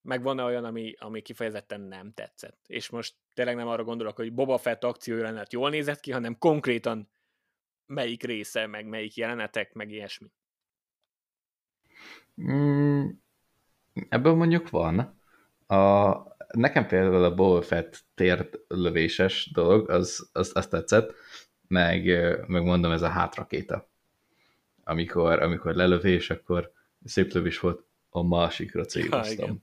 meg van-e olyan, ami, ami kifejezetten nem tetszett. És most tényleg nem arra gondolok, hogy Boba Fett akció jelenet jól nézett ki, hanem konkrétan melyik része, meg melyik jelenetek, meg ilyesmi. Mm, ebből mondjuk van. A, nekem például a Boba Fett lövéses dolog, az, az, az tetszett, meg, meg mondom, ez a hátrakéta. Amikor, amikor lelövés, akkor szép lövés volt, a másikra céloztam.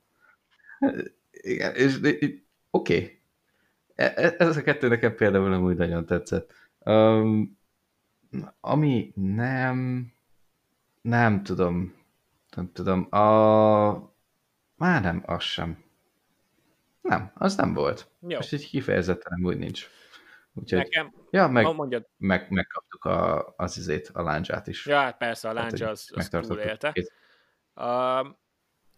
Igen. igen, és oké. Okay. E, e, ez a kettő nekem például nem úgy nagyon tetszett. Um, ami nem, nem tudom, nem tudom, a, már nem, az sem. Nem, az nem volt. Jó. Most így kifejezetten úgy nincs. Úgyhogy, Nekem, ja, meg, mondjad. meg, megkaptuk a, az izét, a láncsát is. Ja, hát persze, a láncsa az, az túlélte. Uh,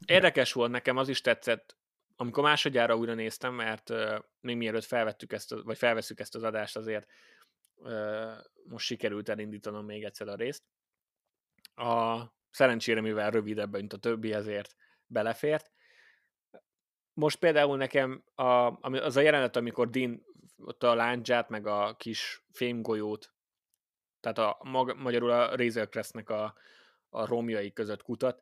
érdekes volt nekem, az is tetszett, amikor másodjára újra néztem, mert uh, még mielőtt felvettük ezt, vagy felveszük ezt az adást azért, uh, most sikerült elindítanom még egyszer a részt. A szerencsére, mivel rövidebb, mint a többi, ezért belefért. Most például nekem a, az a jelenet, amikor Dean ott a láncsát, meg a kis fémgolyót, tehát a, mag, magyarul a Razor Crestnek a, a romjai között kutat,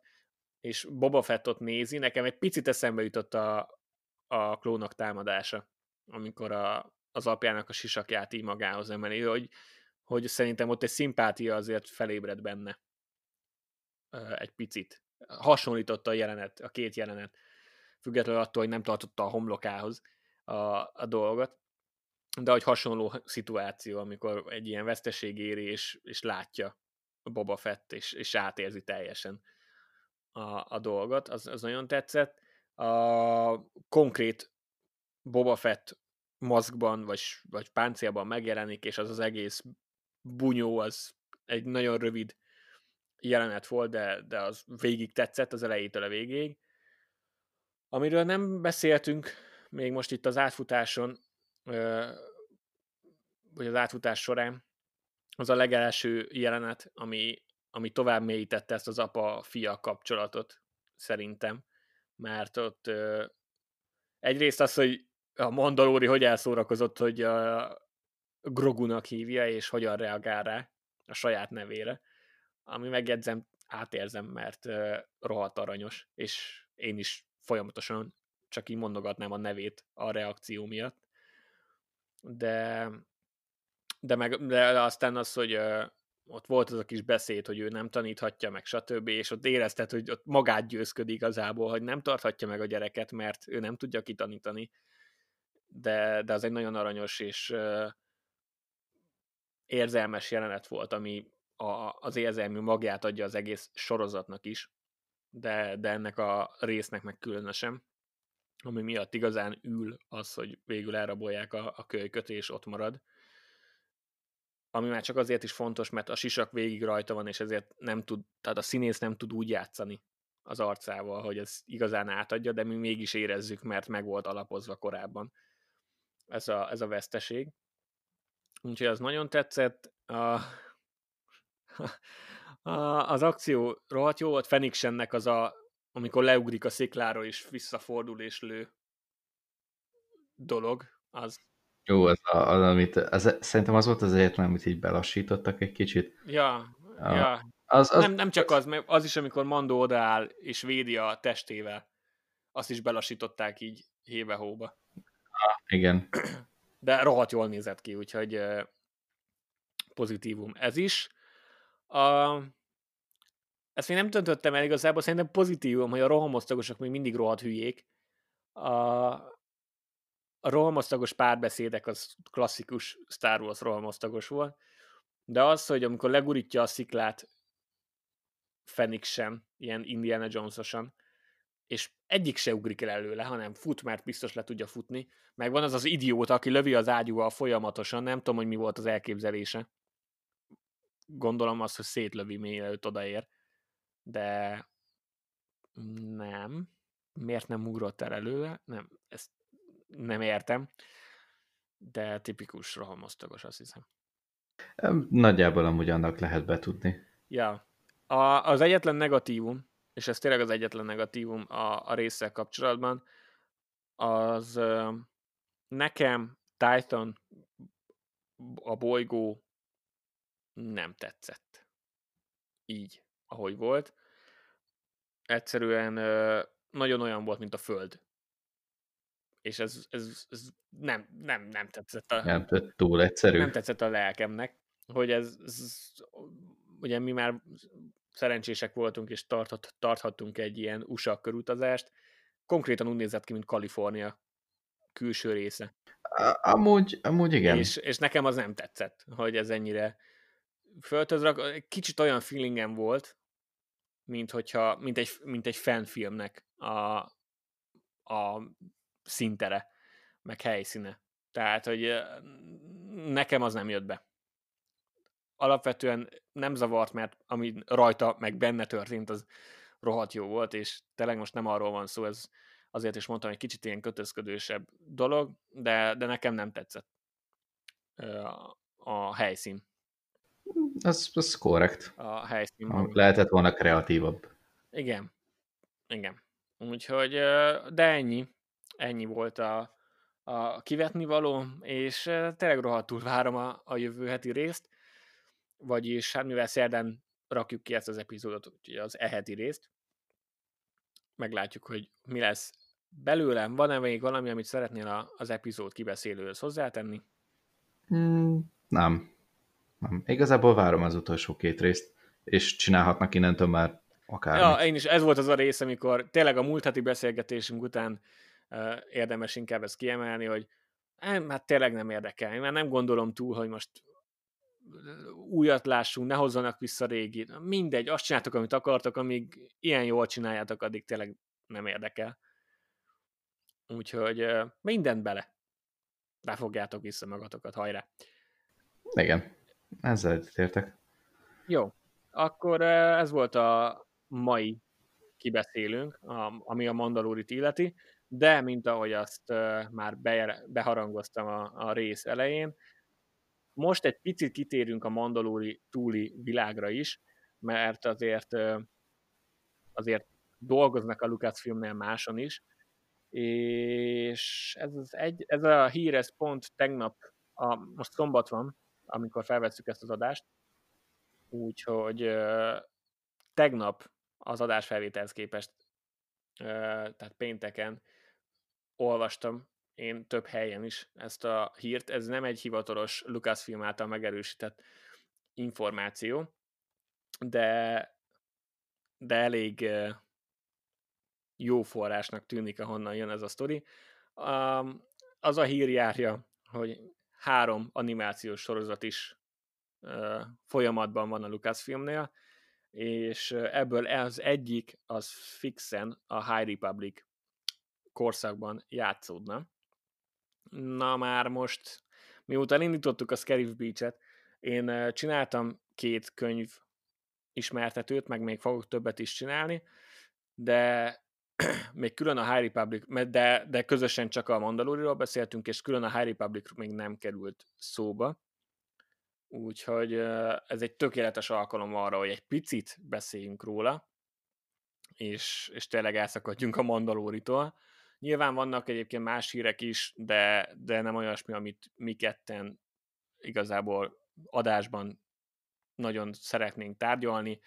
és Boba Fettot nézi, nekem egy picit eszembe jutott a, a klónok támadása, amikor a, az apjának a sisakját így magához emeli, hogy, hogy szerintem ott egy szimpátia azért felébred benne. Egy picit. Hasonlította a jelenet, a két jelenet, függetlenül attól, hogy nem tartotta a homlokához a, a dolgot de hogy hasonló szituáció, amikor egy ilyen veszteség éri, és, és látja Boba Fett, és, és átérzi teljesen a, a dolgot, az, az nagyon tetszett. A konkrét Boba Fett maszkban, vagy, vagy páncélban megjelenik, és az az egész bunyó, az egy nagyon rövid jelenet volt, de, de az végig tetszett, az elejétől a végéig. Amiről nem beszéltünk még most itt az átfutáson, vagy az átfutás során, az a legelső jelenet, ami, ami tovább mélyítette ezt az apa-fia kapcsolatot, szerintem. Mert ott ö, egyrészt az, hogy a Mandalori hogy elszórakozott, hogy a Grogunak hívja, és hogyan reagál rá a saját nevére, ami megjegyzem, átérzem, mert ö, rohadt aranyos, és én is folyamatosan csak így mondogatnám a nevét a reakció miatt. De, de, meg, de aztán az, hogy uh, ott volt az a kis beszéd, hogy ő nem taníthatja meg, stb., és ott érezted, hogy ott magát győzköd igazából, hogy nem tarthatja meg a gyereket, mert ő nem tudja kitanítani, de, de az egy nagyon aranyos és uh, érzelmes jelenet volt, ami a, az érzelmű magját adja az egész sorozatnak is, de, de ennek a résznek meg különösen ami miatt igazán ül az, hogy végül elrabolják a, a kölyköt, és ott marad. Ami már csak azért is fontos, mert a sisak végig rajta van, és ezért nem tud, tehát a színész nem tud úgy játszani az arcával, hogy ez igazán átadja, de mi mégis érezzük, mert meg volt alapozva korábban ez a, ez a veszteség. Úgyhogy az nagyon tetszett. A, a, az akció rohadt jó volt, Fenixennek az a amikor leugrik a sziklára és visszafordul és lő dolog, az... Jó, az, a, az amit, az, szerintem az volt az egyetlen, amit így belassítottak egy kicsit. Ja, a, ja. Az, az, nem, nem csak az, mert az is, amikor Mandó odaáll és védi a testével, azt is belassították így hébe-hóba. Ah, igen. (clears throat) De rohadt jól nézett ki, úgyhogy pozitívum ez is. A, ezt még nem döntöttem el igazából, szerintem pozitívum, hogy a rohamosztagosok még mindig rohadt hülyék. A, a rohamosztagos párbeszédek az klasszikus Star Wars rohamosztagos volt, de az, hogy amikor legurítja a sziklát Fenix sem, ilyen Indiana Jones-osan, és egyik se ugrik el előle, hanem fut, mert biztos le tudja futni. Meg van az az idióta, aki lövi az ágyúval folyamatosan, nem tudom, hogy mi volt az elképzelése. Gondolom az, hogy szétlövi mielőtt odaér de nem. Miért nem ugrott el előle? Nem, ezt nem értem. De tipikus rohamosztagos, azt hiszem. Nagyjából amúgy annak lehet betudni. Ja. A, az egyetlen negatívum, és ez tényleg az egyetlen negatívum a, a résszel kapcsolatban, az nekem Titan a bolygó nem tetszett. Így ahogy volt. egyszerűen nagyon olyan volt, mint a Föld. És ez, ez, ez nem, nem, nem tetszett a... Nem, túl egyszerű. Nem tetszett a lelkemnek, hogy ez, ez ugye mi már szerencsések voltunk, és tarthat, tarthattunk egy ilyen USA körutazást. Konkrétan úgy nézett ki, mint Kalifornia külső része. Amúgy, amúgy igen. És, és nekem az nem tetszett, hogy ez ennyire földhöz rak. Kicsit olyan feelingem volt, mint, hogyha, mint, egy, mint egy fanfilmnek a, a szintere, meg helyszíne. Tehát, hogy nekem az nem jött be. Alapvetően nem zavart, mert ami rajta, meg benne történt, az rohadt jó volt, és tényleg most nem arról van szó, ez azért is mondtam, egy kicsit ilyen kötözködősebb dolog, de, de nekem nem tetszett a, helyszín. Ez, ez korrekt. A helyszín. Lehetett volna kreatívabb. Igen. Igen. Úgyhogy, de ennyi. Ennyi volt a, a kivetni való, és tényleg rohadtul várom a, a jövő heti részt, vagyis hát mivel szerdán rakjuk ki ezt az epizódot, úgyhogy az eheti részt, meglátjuk, hogy mi lesz belőlem. Van-e még valami, amit szeretnél az epizód kibeszélőhöz hozzátenni? Mm, nem. Nem. Igazából várom az utolsó két részt, és csinálhatnak innentől már akár. Ja, én is, ez volt az a rész, amikor tényleg a múlt heti beszélgetésünk után uh, érdemes inkább ezt kiemelni, hogy nem, hát tényleg nem érdekel. Én már nem gondolom túl, hogy most újat lássunk, ne hozzanak vissza régit. Mindegy, azt csináltok, amit akartok, amíg ilyen jól csináljátok, addig tényleg nem érdekel. Úgyhogy mindent bele. Befogjátok vissza magatokat, hajrá! Igen, ezzel egyetértek. Jó, akkor ez volt a mai kibeszélünk, ami a Mandalórit illeti, de mint ahogy azt már beharangoztam a, a rész elején, most egy picit kitérünk a Mandalóri túli világra is, mert azért azért dolgoznak a Lucasfilmnél máson is, és ez, az egy, ez a hír, ez pont tegnap, a, most szombat van, amikor felvesszük ezt az adást, úgyhogy tegnap az adás felvételhez képest, tehát pénteken olvastam én több helyen is ezt a hírt. Ez nem egy hivatalos Lucasfilm által megerősített információ, de, de elég jó forrásnak tűnik, ahonnan jön ez a sztori. Az a hír járja, hogy három animációs sorozat is uh, folyamatban van a Lucasfilmnél, és ebből az egyik az fixen a High Republic korszakban játszódna. Na már most, miután indítottuk a Scarif Beach-et, én csináltam két könyv ismertetőt, meg még fogok többet is csinálni, de (clears throat) még külön a High Republic, de, de közösen csak a Mandaloriról beszéltünk, és külön a High Republic még nem került szóba. Úgyhogy ez egy tökéletes alkalom arra, hogy egy picit beszéljünk róla, és, és tényleg elszakadjunk a Mandaloritól. Nyilván vannak egyébként más hírek is, de, de nem olyasmi, amit mi ketten igazából adásban nagyon szeretnénk tárgyalni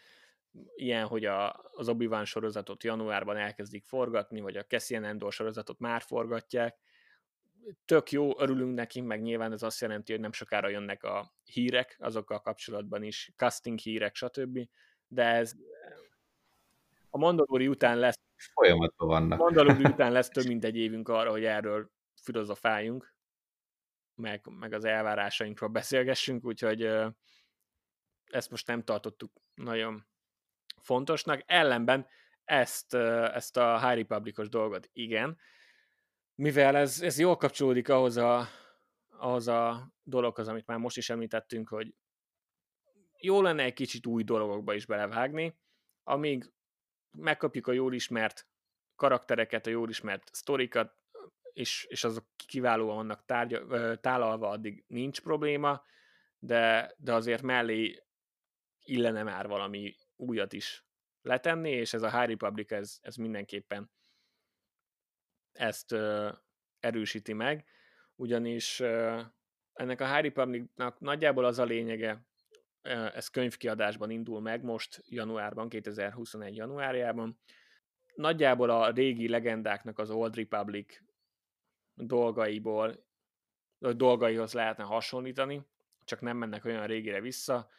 ilyen, hogy a, az obi sorozatot januárban elkezdik forgatni, vagy a Cassian Endor sorozatot már forgatják. Tök jó, örülünk neki, meg nyilván ez azt jelenti, hogy nem sokára jönnek a hírek, azokkal kapcsolatban is, casting hírek, stb. De ez a Mandalori után lesz folyamatban vannak. Mandalori (laughs) után lesz több mint egy évünk arra, hogy erről filozofáljunk, meg, meg az elvárásainkról beszélgessünk, úgyhogy ezt most nem tartottuk nagyon fontosnak, ellenben ezt, ezt a High Republicos dolgot igen, mivel ez, ez jól kapcsolódik ahhoz a, ahhoz a dologhoz, amit már most is említettünk, hogy jó lenne egy kicsit új dologokba is belevágni, amíg megkapjuk a jól ismert karaktereket, a jól ismert sztorikat, és, és azok kiválóan vannak tárgya, tálalva, addig nincs probléma, de, de azért mellé illene már valami újat is letenni, és ez a High Republic, ez, ez mindenképpen ezt ö, erősíti meg, ugyanis ö, ennek a High Republicnak nagyjából az a lényege, ez könyvkiadásban indul meg most januárban, 2021 januárjában, nagyjából a régi legendáknak az Old Republic dolgaiból, dolgaihoz lehetne hasonlítani, csak nem mennek olyan régire vissza.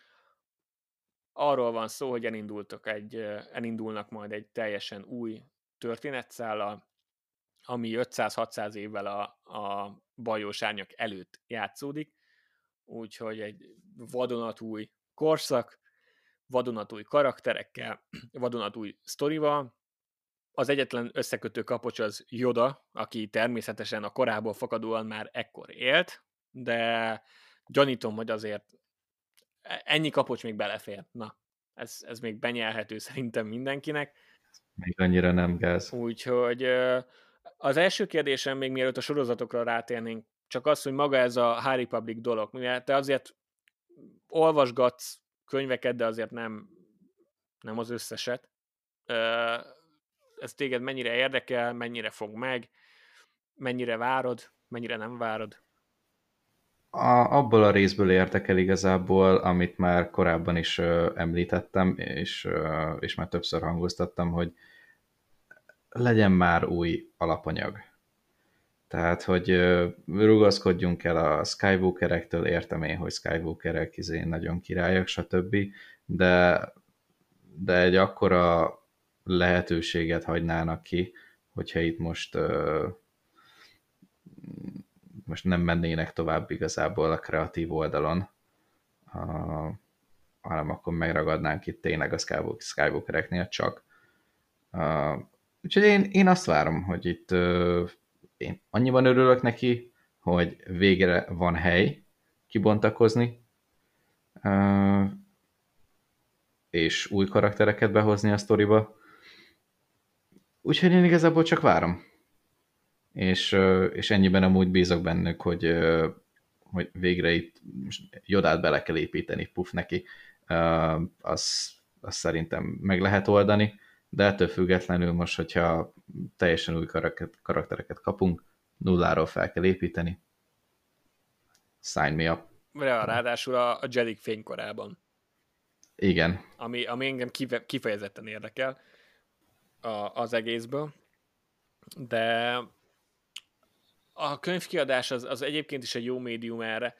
Arról van szó, hogy elindultak egy, elindulnak majd egy teljesen új történetszállal, ami 500-600 évvel a, a bajós árnyak előtt játszódik, úgyhogy egy vadonatúj korszak, vadonatúj karakterekkel, (clears throat) vadonatúj sztorival. Az egyetlen összekötő kapocs az Yoda, aki természetesen a korából fakadóan már ekkor élt, de gyanítom, hogy azért ennyi kapocs még belefér. Na, ez, ez még benyelhető szerintem mindenkinek. Még annyira nem gáz. Úgyhogy az első kérdésem, még mielőtt a sorozatokra rátérnénk, csak az, hogy maga ez a Harry Public dolog, mivel te azért olvasgatsz könyveket, de azért nem, nem az összeset. Ez téged mennyire érdekel, mennyire fog meg, mennyire várod, mennyire nem várod? A, abból a részből érdekel igazából, amit már korábban is ö, említettem, és, ö, és már többször hangoztattam, hogy legyen már új alapanyag. Tehát, hogy ö, rugaszkodjunk el a Skywalkerektől, értem én, hogy Skywalkerek izé nagyon királyok, stb., de, de egy akkora lehetőséget hagynának ki, hogyha itt most ö, most nem mennének tovább igazából a kreatív oldalon, a, hanem akkor megragadnánk itt tényleg a Skywalkereknél csak. A, úgyhogy én, én azt várom, hogy itt ö, én annyiban örülök neki, hogy végre van hely kibontakozni, ö, és új karaktereket behozni a sztoriba. Úgyhogy én igazából csak várom és, és ennyiben amúgy bízok bennük, hogy, hogy végre itt Jodát bele kell építeni, puf neki, azt, azt szerintem meg lehet oldani, de ettől függetlenül most, hogyha teljesen új karaktereket kapunk, nulláról fel kell építeni, sign me up. Ráadásul a, a Jedik fénykorában. Igen. Ami, ami engem kifejezetten érdekel a, az egészből, de a könyvkiadás az, az egyébként is egy jó médium erre,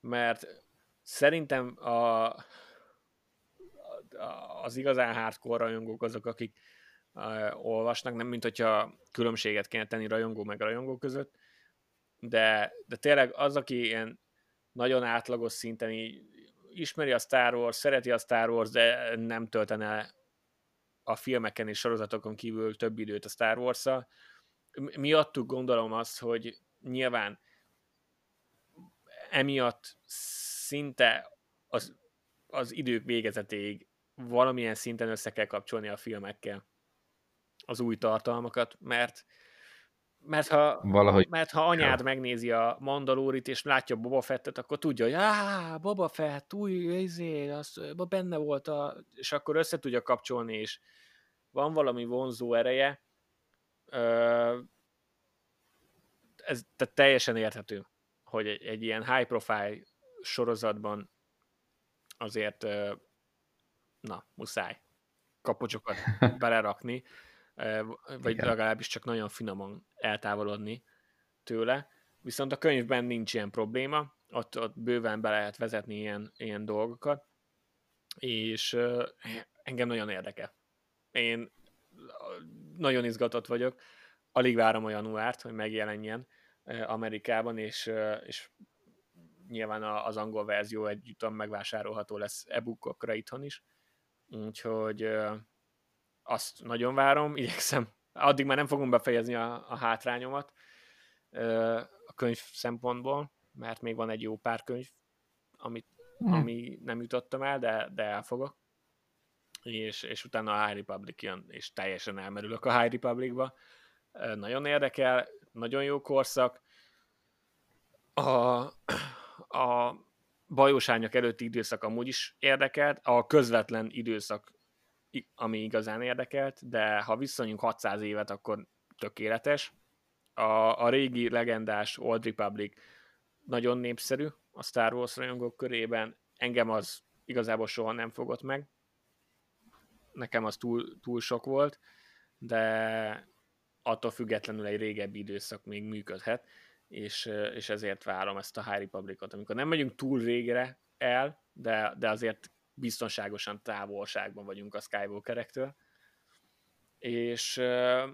mert szerintem a, a, az igazán hardcore rajongók azok, akik uh, olvasnak, nem mint hogyha különbséget kéne tenni rajongó meg rajongó között, de, de tényleg az, aki ilyen nagyon átlagos szinten így ismeri a Star Wars, szereti a Star Wars, de nem töltene a filmeken és sorozatokon kívül több időt a Star Wars-szal, miattuk gondolom azt, hogy nyilván emiatt szinte az, az idők végezetéig valamilyen szinten össze kell kapcsolni a filmekkel az új tartalmakat, mert mert ha, Valahogy mert ha anyád kell. megnézi a Mandalórit, és látja Boba Fettet, akkor tudja, hogy Á, Boba Fett, új, izé, az benne volt, a... és akkor össze tudja kapcsolni, és van valami vonzó ereje ez tehát teljesen érthető, hogy egy, egy ilyen high profile sorozatban azért na, muszáj kapocsokat (laughs) belerakni, vagy Igen. legalábbis csak nagyon finoman eltávolodni tőle. Viszont a könyvben nincs ilyen probléma, ott, ott bőven be lehet vezetni ilyen, ilyen dolgokat, és engem nagyon érdekel. Én nagyon izgatott vagyok, alig várom a januárt, hogy megjelenjen Amerikában, és, és nyilván az angol verzió együtt megvásárolható lesz e-bookokra itthon is. Úgyhogy azt nagyon várom, (laughs) igyekszem. Addig már nem fogom befejezni a, a hátrányomat a könyv szempontból, mert még van egy jó pár könyv, amit, hmm. ami nem jutottam el, de, de elfogok. És, és utána a High Republic jön, és teljesen elmerülök a High Republicba nagyon érdekel, nagyon jó korszak. A, a bajósányok előtti időszak amúgy is érdekelt, a közvetlen időszak, ami igazán érdekelt, de ha viszonyunk 600 évet, akkor tökéletes. A, a régi legendás Old Republic nagyon népszerű a Star Wars rajongók körében, engem az igazából soha nem fogott meg. Nekem az túl, túl sok volt de attól függetlenül egy régebbi időszak még működhet, és, és ezért várom ezt a High Republicot, amikor nem megyünk túl régre el, de, de azért biztonságosan távolságban vagyunk a Skywalkerektől. És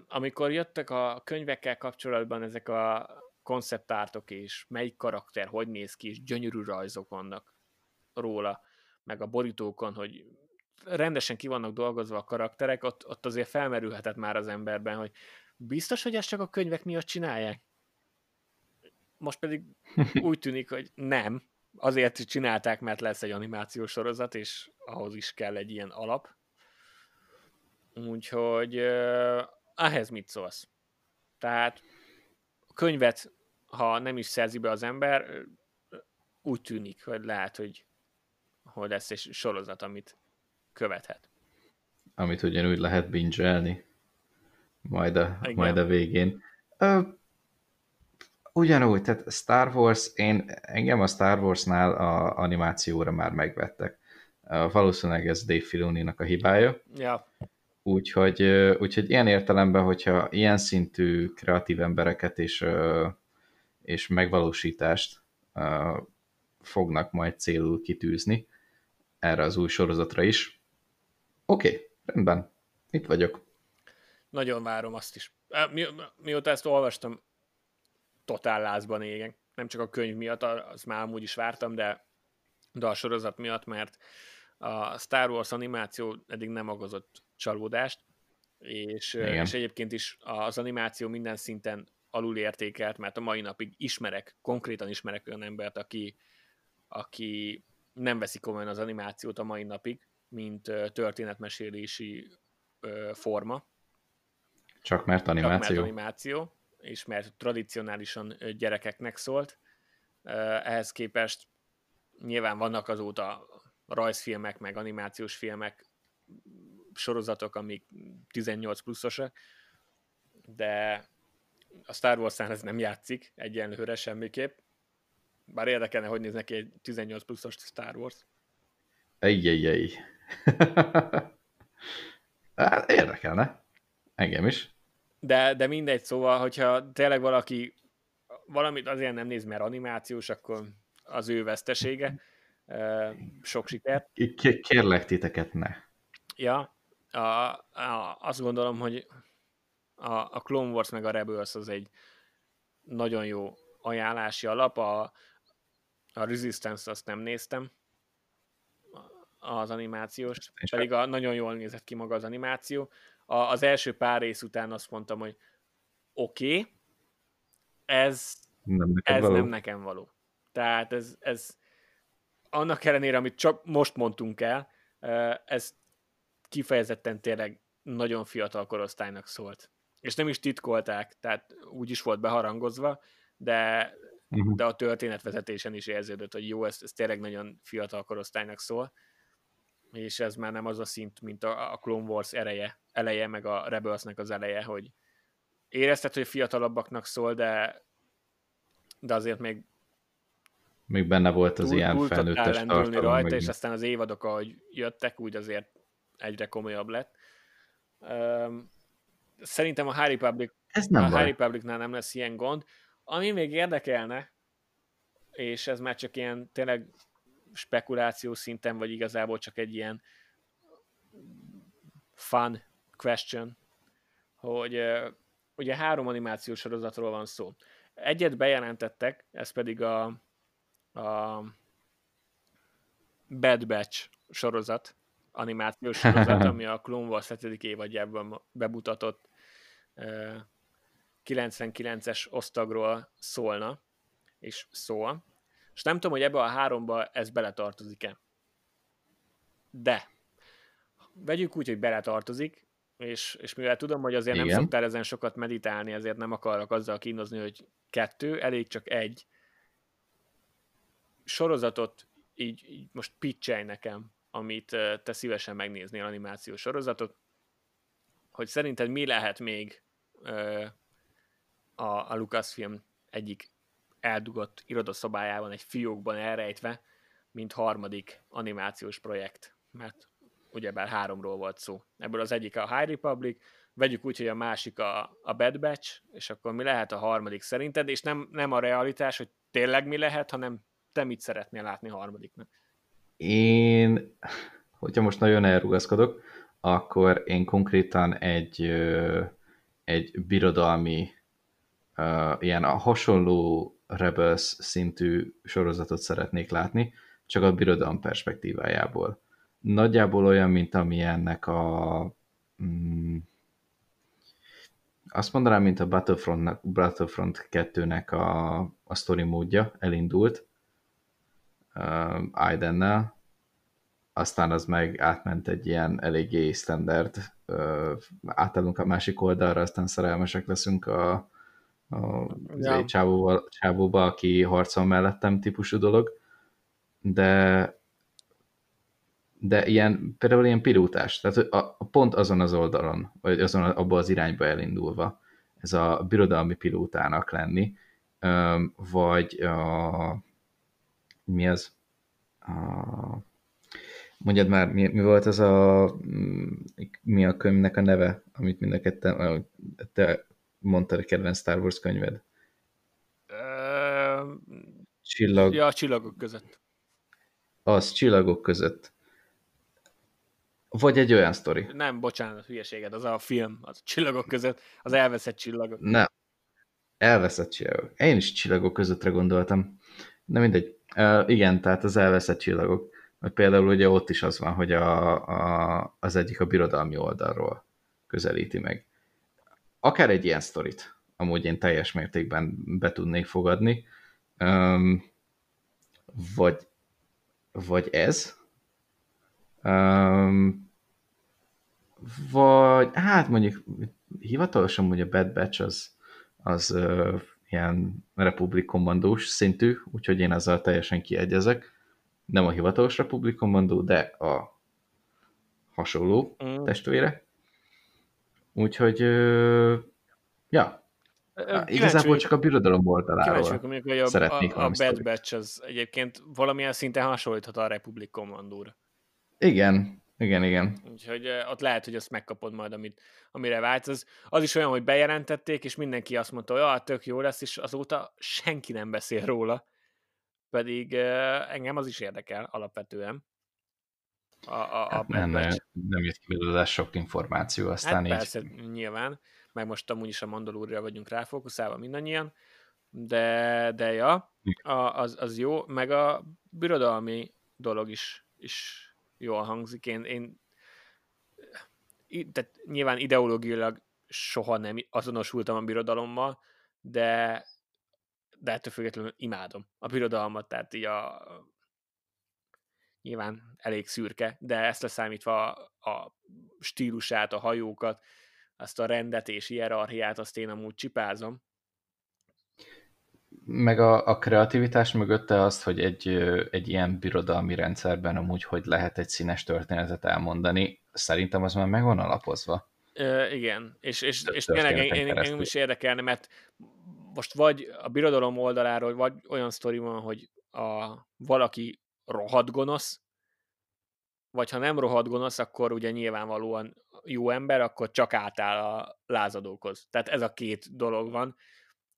amikor jöttek a könyvekkel kapcsolatban ezek a konceptártok és melyik karakter hogy néz ki, és gyönyörű rajzok vannak róla, meg a borítókon, hogy rendesen ki vannak dolgozva a karakterek, ott, ott azért felmerülhetett már az emberben, hogy biztos, hogy ezt csak a könyvek miatt csinálják? Most pedig (laughs) úgy tűnik, hogy nem. Azért csinálták, mert lesz egy animációs sorozat, és ahhoz is kell egy ilyen alap. Úgyhogy uh, ehhez mit szólsz? Tehát a könyvet, ha nem is szerzi be az ember, úgy tűnik, hogy lehet, hogy, hogy lesz egy sorozat, amit követhet. Amit ugyanúgy lehet binge majd a, majd a végén. Ö, ugyanúgy, tehát Star Wars, én, engem a Star Wars-nál a animációra már megvettek. Valószínűleg ez Dave filoni a hibája. Ja. Úgyhogy, úgyhogy ilyen értelemben, hogyha ilyen szintű kreatív embereket és, és megvalósítást fognak majd célul kitűzni erre az új sorozatra is, oké, okay, rendben, itt vagyok. Nagyon várom azt is. Mi, mióta ezt olvastam, totál lázban égek. Nem csak a könyv miatt, az már amúgy is vártam, de, de a sorozat miatt, mert a Star Wars animáció eddig nem okozott csalódást, és, és egyébként is az animáció minden szinten alulértékelt, mert a mai napig ismerek, konkrétan ismerek olyan embert, aki, aki nem veszi komolyan az animációt a mai napig, mint történetmesélési forma. Csak mert animáció. Csak mert animáció, és mert tradicionálisan gyerekeknek szólt. Ehhez képest nyilván vannak azóta rajzfilmek, meg animációs filmek, sorozatok, amik 18 pluszosak, de a Star wars ez nem játszik egyenlőre semmiképp. Bár érdekelne, hogy néz neki egy 18 pluszos Star Wars. Ejjjjjj. (laughs) hát érdekelne. Engem is. De, de mindegy, szóval, hogyha tényleg valaki valamit azért nem néz, mert animációs, akkor az ő vesztesége. Sok sikert. Kérlek titeket ne. Ja, a, a, azt gondolom, hogy a, a Clone Wars meg a Rebels az egy nagyon jó ajánlási alap. A, a Resistance azt nem néztem, az animációs, pedig a, nagyon jól nézett ki maga az animáció. A, az első pár rész után azt mondtam, hogy oké, okay, ez, nem ez való. nem nekem való. Tehát ez, ez annak ellenére, amit csak most mondtunk el, ez kifejezetten tényleg nagyon fiatal korosztálynak szólt. És nem is titkolták, tehát úgy is volt beharangozva, de, uh-huh. de a történetvezetésen is érződött, hogy jó, ez, ez tényleg nagyon fiatal korosztálynak szól, és ez már nem az a szint, mint a, a Clone Wars ereje, eleje, meg a Rebelsnek az eleje, hogy érezted, hogy fiatalabbaknak szól, de, de azért még még benne volt az túl, ilyen felnőttes tartalom. rajta, meg... és aztán az évadok, ahogy jöttek, úgy azért egyre komolyabb lett. Um, szerintem a High Republic, ez nem a High Republicnál nem lesz ilyen gond. Ami még érdekelne, és ez már csak ilyen tényleg spekuláció szinten, vagy igazából csak egy ilyen fun question, hogy ugye három animációs sorozatról van szó. Egyet bejelentettek, ez pedig a, a Bad Batch sorozat, animációs sorozat, (laughs) ami a Clone Wars 7. évadjában bemutatott 99-es osztagról szólna, és szól. És nem tudom, hogy ebbe a háromba ez beletartozik-e. De vegyük úgy, hogy beletartozik, és, és mivel tudom, hogy azért Igen. nem szoktál ezen sokat meditálni, ezért nem akarok azzal kínozni, hogy kettő, elég csak egy sorozatot így, így most pitchelj nekem, amit te szívesen megnéznél animációs sorozatot, hogy szerinted mi lehet még a, a Lucasfilm egyik eldugott irodaszobájában, egy fiókban elrejtve, mint harmadik animációs projekt, mert ugyebár háromról volt szó. Ebből az egyik a High Republic, vegyük úgy, hogy a másik a, a Bad Batch, és akkor mi lehet a harmadik szerinted, és nem, nem a realitás, hogy tényleg mi lehet, hanem te mit szeretnél látni a harmadiknak? Én, hogyha most nagyon elrugaszkodok, akkor én konkrétan egy, egy birodalmi, ilyen a hasonló Rebels szintű sorozatot szeretnék látni, csak a birodalom perspektívájából. Nagyjából olyan, mint ami ennek a mm, azt mondanám, mint a Battlefront, Battlefront 2-nek a, a story módja elindult uh, Aidennel, aztán az meg átment egy ilyen eléggé standard, uh, átállunk a másik oldalra, aztán szerelmesek leszünk a, a ja. csávóval, csávóba, aki harcol mellettem típusú dolog, de de ilyen, például ilyen pilótás, tehát a, a pont azon az oldalon, vagy azon abba az irányba elindulva, ez a birodalmi pilótának lenni, vagy a, mi az? A, mondjad már, mi, mi volt az a, mi a könyvnek a neve, amit mind a ketten, te mondtad a kedvenc Star Wars könyved? Csillag... Ja, a csillagok között. Az, csillagok között. Vagy egy olyan sztori. Nem, bocsánat, hülyeséged, az a film, az a csillagok között, az elveszett csillagok. Nem, elveszett csillagok. Én is csillagok közöttre gondoltam. De mindegy. Uh, igen, tehát az elveszett csillagok. Mert például ugye ott is az van, hogy a, a, az egyik a birodalmi oldalról közelíti meg. Akár egy ilyen sztorit, amúgy én teljes mértékben be tudnék fogadni, um, vagy, vagy ez, Um, vagy, hát mondjuk hivatalosan hogy a Bad Batch az, az uh, ilyen Republic kommandós szintű, úgyhogy én azzal teljesen kiegyezek. Nem a hivatalos Republic kommandó, de a hasonló mm. testvére. Úgyhogy, uh, ja, Kíváncsi Igazából csak a birodalom oldaláról vagyok, hogy a, szeretnék a, a Bad Batch az egyébként valamilyen szinten hasonlíthat a Republic kommandóra. Igen, igen, igen. Úgyhogy ott lehet, hogy azt megkapod majd, amit, amire vágysz. Az, az is olyan, hogy bejelentették, és mindenki azt mondta, hogy ah, tök jó lesz, és azóta senki nem beszél róla. Pedig engem az is érdekel alapvetően. A, a, a hát nem, nem, nem jött ki belőle sok információ, aztán hát így... persze, nyilván, meg most amúgy is a Mandalúrra vagyunk ráfókuszálva mindannyian, de, de ja, a, az, az jó, meg a birodalmi dolog is, is jól hangzik. Én, én tehát nyilván ideológiailag soha nem azonosultam a birodalommal, de, de ettől függetlenül imádom a birodalmat, tehát így a, nyilván elég szürke, de ezt leszámítva a, a stílusát, a hajókat, azt a rendet és hierarchiát, azt én amúgy csipázom, meg a, a kreativitás mögötte azt, hogy egy, egy ilyen birodalmi rendszerben amúgy hogy lehet egy színes történetet elmondani, szerintem az már meg van alapozva. Ö, igen, és, és, és tényleg én, én, én is érdekelne, mert most vagy a birodalom oldaláról, vagy olyan sztori van, hogy a, valaki rohadt gonosz, vagy ha nem rohadt gonosz, akkor ugye nyilvánvalóan jó ember, akkor csak átáll a lázadókhoz. Tehát ez a két dolog van,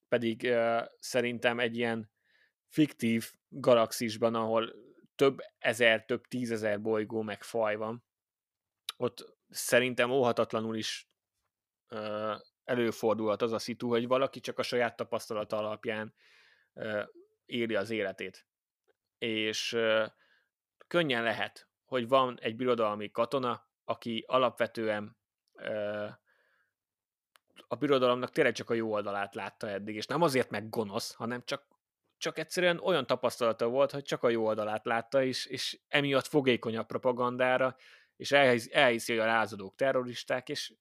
pedig uh, szerintem egy ilyen fiktív galaxisban, ahol több ezer, több tízezer bolygó meg faj van, ott szerintem óhatatlanul is uh, előfordulhat az a szitu, hogy valaki csak a saját tapasztalata alapján uh, éli az életét. És könnyen lehet, hogy van egy birodalmi katona, aki alapvetően a birodalomnak tényleg csak a jó oldalát látta eddig, és nem azért meg gonosz, hanem csak, csak egyszerűen olyan tapasztalata volt, hogy csak a jó oldalát látta, és, és emiatt fogékony a propagandára, és elhisz, elhiszi, hogy a lázadók terroristák, és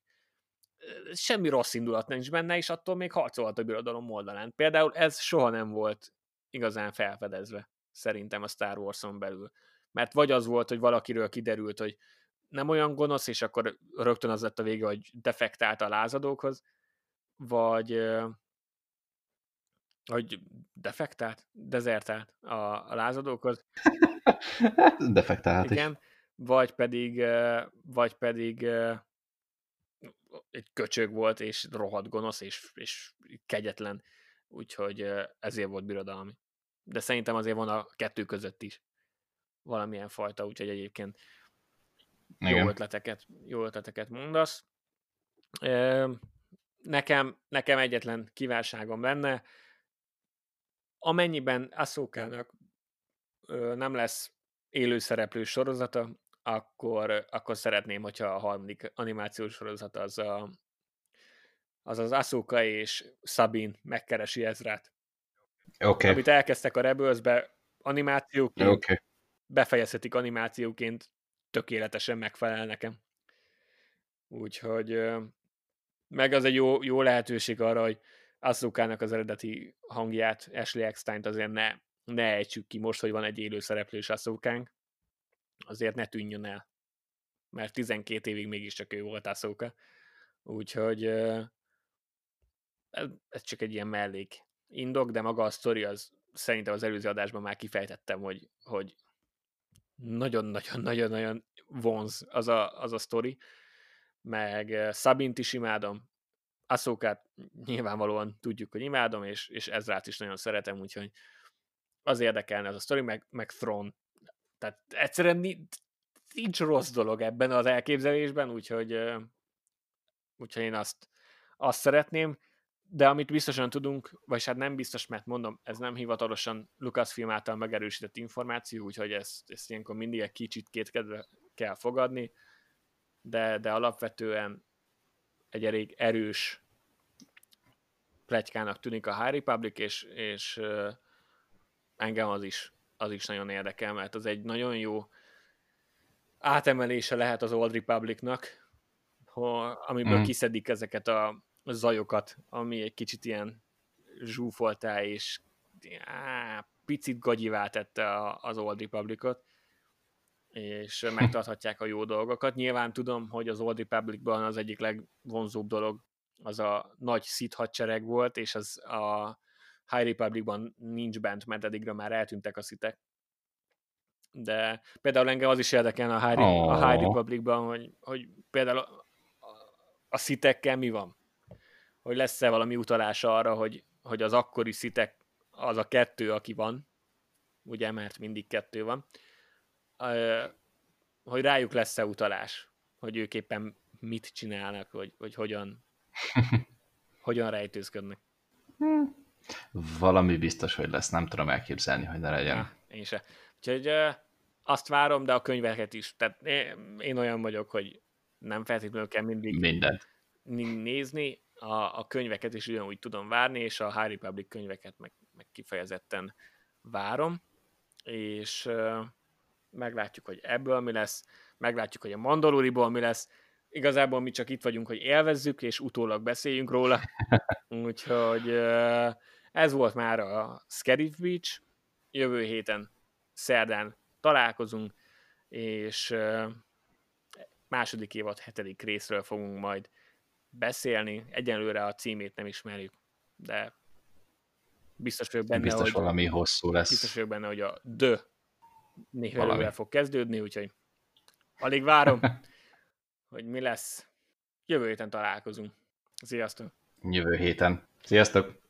semmi rossz indulat nincs benne, és attól még harcolhat a birodalom oldalán. Például ez soha nem volt igazán felfedezve, szerintem a Star Wars-on belül. Mert vagy az volt, hogy valakiről kiderült, hogy nem olyan gonosz, és akkor rögtön az lett a vége, hogy defektált a lázadókhoz, vagy hogy defektált, dezertált a, a lázadókhoz. (laughs) defektált Igen, is. vagy pedig, vagy pedig egy köcsög volt, és rohadt gonosz, és, és kegyetlen, úgyhogy ezért volt birodalmi. De szerintem azért van a kettő között is valamilyen fajta, úgyhogy egyébként Igen. jó ötleteket, jó ötleteket mondasz. Nekem, nekem egyetlen kívánságom lenne, amennyiben Aszókának nem lesz élőszereplő sorozata, akkor, akkor szeretném, hogyha a harmadik animációs sorozat az a, az, az Asuka és Sabin megkeresi Ezrát. Okay. Amit elkezdtek a Rebelsbe animációként, okay. befejezhetik animációként, tökéletesen megfelel nekem. Úgyhogy meg az egy jó, jó lehetőség arra, hogy Asukának az eredeti hangját, Ashley Eckstein-t azért ne, ne ejtsük ki most, hogy van egy élő szereplős Asukánk, azért ne tűnjön el. Mert 12 évig mégiscsak ő volt Asuka. Úgyhogy ez csak egy ilyen mellék indok, de maga a sztori az szerintem az előző adásban már kifejtettem, hogy, hogy nagyon-nagyon-nagyon-nagyon vonz az a, az a sztori, meg Szabint is imádom, Aszókát nyilvánvalóan tudjuk, hogy imádom, és, és Ezrát is nagyon szeretem, úgyhogy az érdekelne az a sztori, meg, meg Thron. Tehát egyszerűen nincs rossz dolog ebben az elképzelésben, úgyhogy, úgyhogy én azt, azt szeretném, de amit biztosan tudunk, vagy hát nem biztos, mert mondom, ez nem hivatalosan Lucasfilm által megerősített információ, úgyhogy ezt, ezt ilyenkor mindig egy kicsit kétkedve kell fogadni, de, de alapvetően egy elég erős pletykának tűnik a High Republic, és, és engem az is, az is nagyon érdekel, mert az egy nagyon jó átemelése lehet az Old Republicnak, amiből mm. kiszedik ezeket a zajokat, ami egy kicsit ilyen zsúfoltá és á, picit gagyivá tette az Old Republicot, és megtarthatják a jó dolgokat. Nyilván tudom, hogy az Old Republicban az egyik legvonzóbb dolog az a nagy szit hadsereg volt, és az a High Republicban nincs bent, mert eddigre már eltűntek a szitek. De például engem az is érdekel a High, oh. a High Republicban, hogy, hogy például a, a szitekkel mi van? Hogy lesz-e valami utalás arra, hogy, hogy az akkori szitek az a kettő, aki van, ugye, mert mindig kettő van, hogy rájuk lesz-e utalás, hogy ők éppen mit csinálnak, hogy, hogy hogyan, (laughs) hogyan rejtőzködnek. Valami biztos, hogy lesz, nem tudom elképzelni, hogy ne legyen. Ja, én se. Úgyhogy azt várom, de a könyveket is. Tehát én, én olyan vagyok, hogy nem feltétlenül kell mindig Mindent. nézni, a, a könyveket is ugyanúgy tudom várni, és a High Republic könyveket meg, meg kifejezetten várom, és meglátjuk, hogy ebből mi lesz, meglátjuk, hogy a Mandaloriból mi lesz. Igazából mi csak itt vagyunk, hogy élvezzük, és utólag beszéljünk róla. (laughs) Úgyhogy ez volt már a Scarif Beach. Jövő héten szerdán találkozunk, és második évad hetedik részről fogunk majd beszélni. Egyenlőre a címét nem ismerjük, de biztos vagyok benne, biztos hogy valami hosszú lesz. Biztos vagyok benne, hogy a The névelővel fog kezdődni, úgyhogy alig várom, (laughs) hogy mi lesz. Jövő héten találkozunk. Sziasztok! Jövő héten. Sziasztok!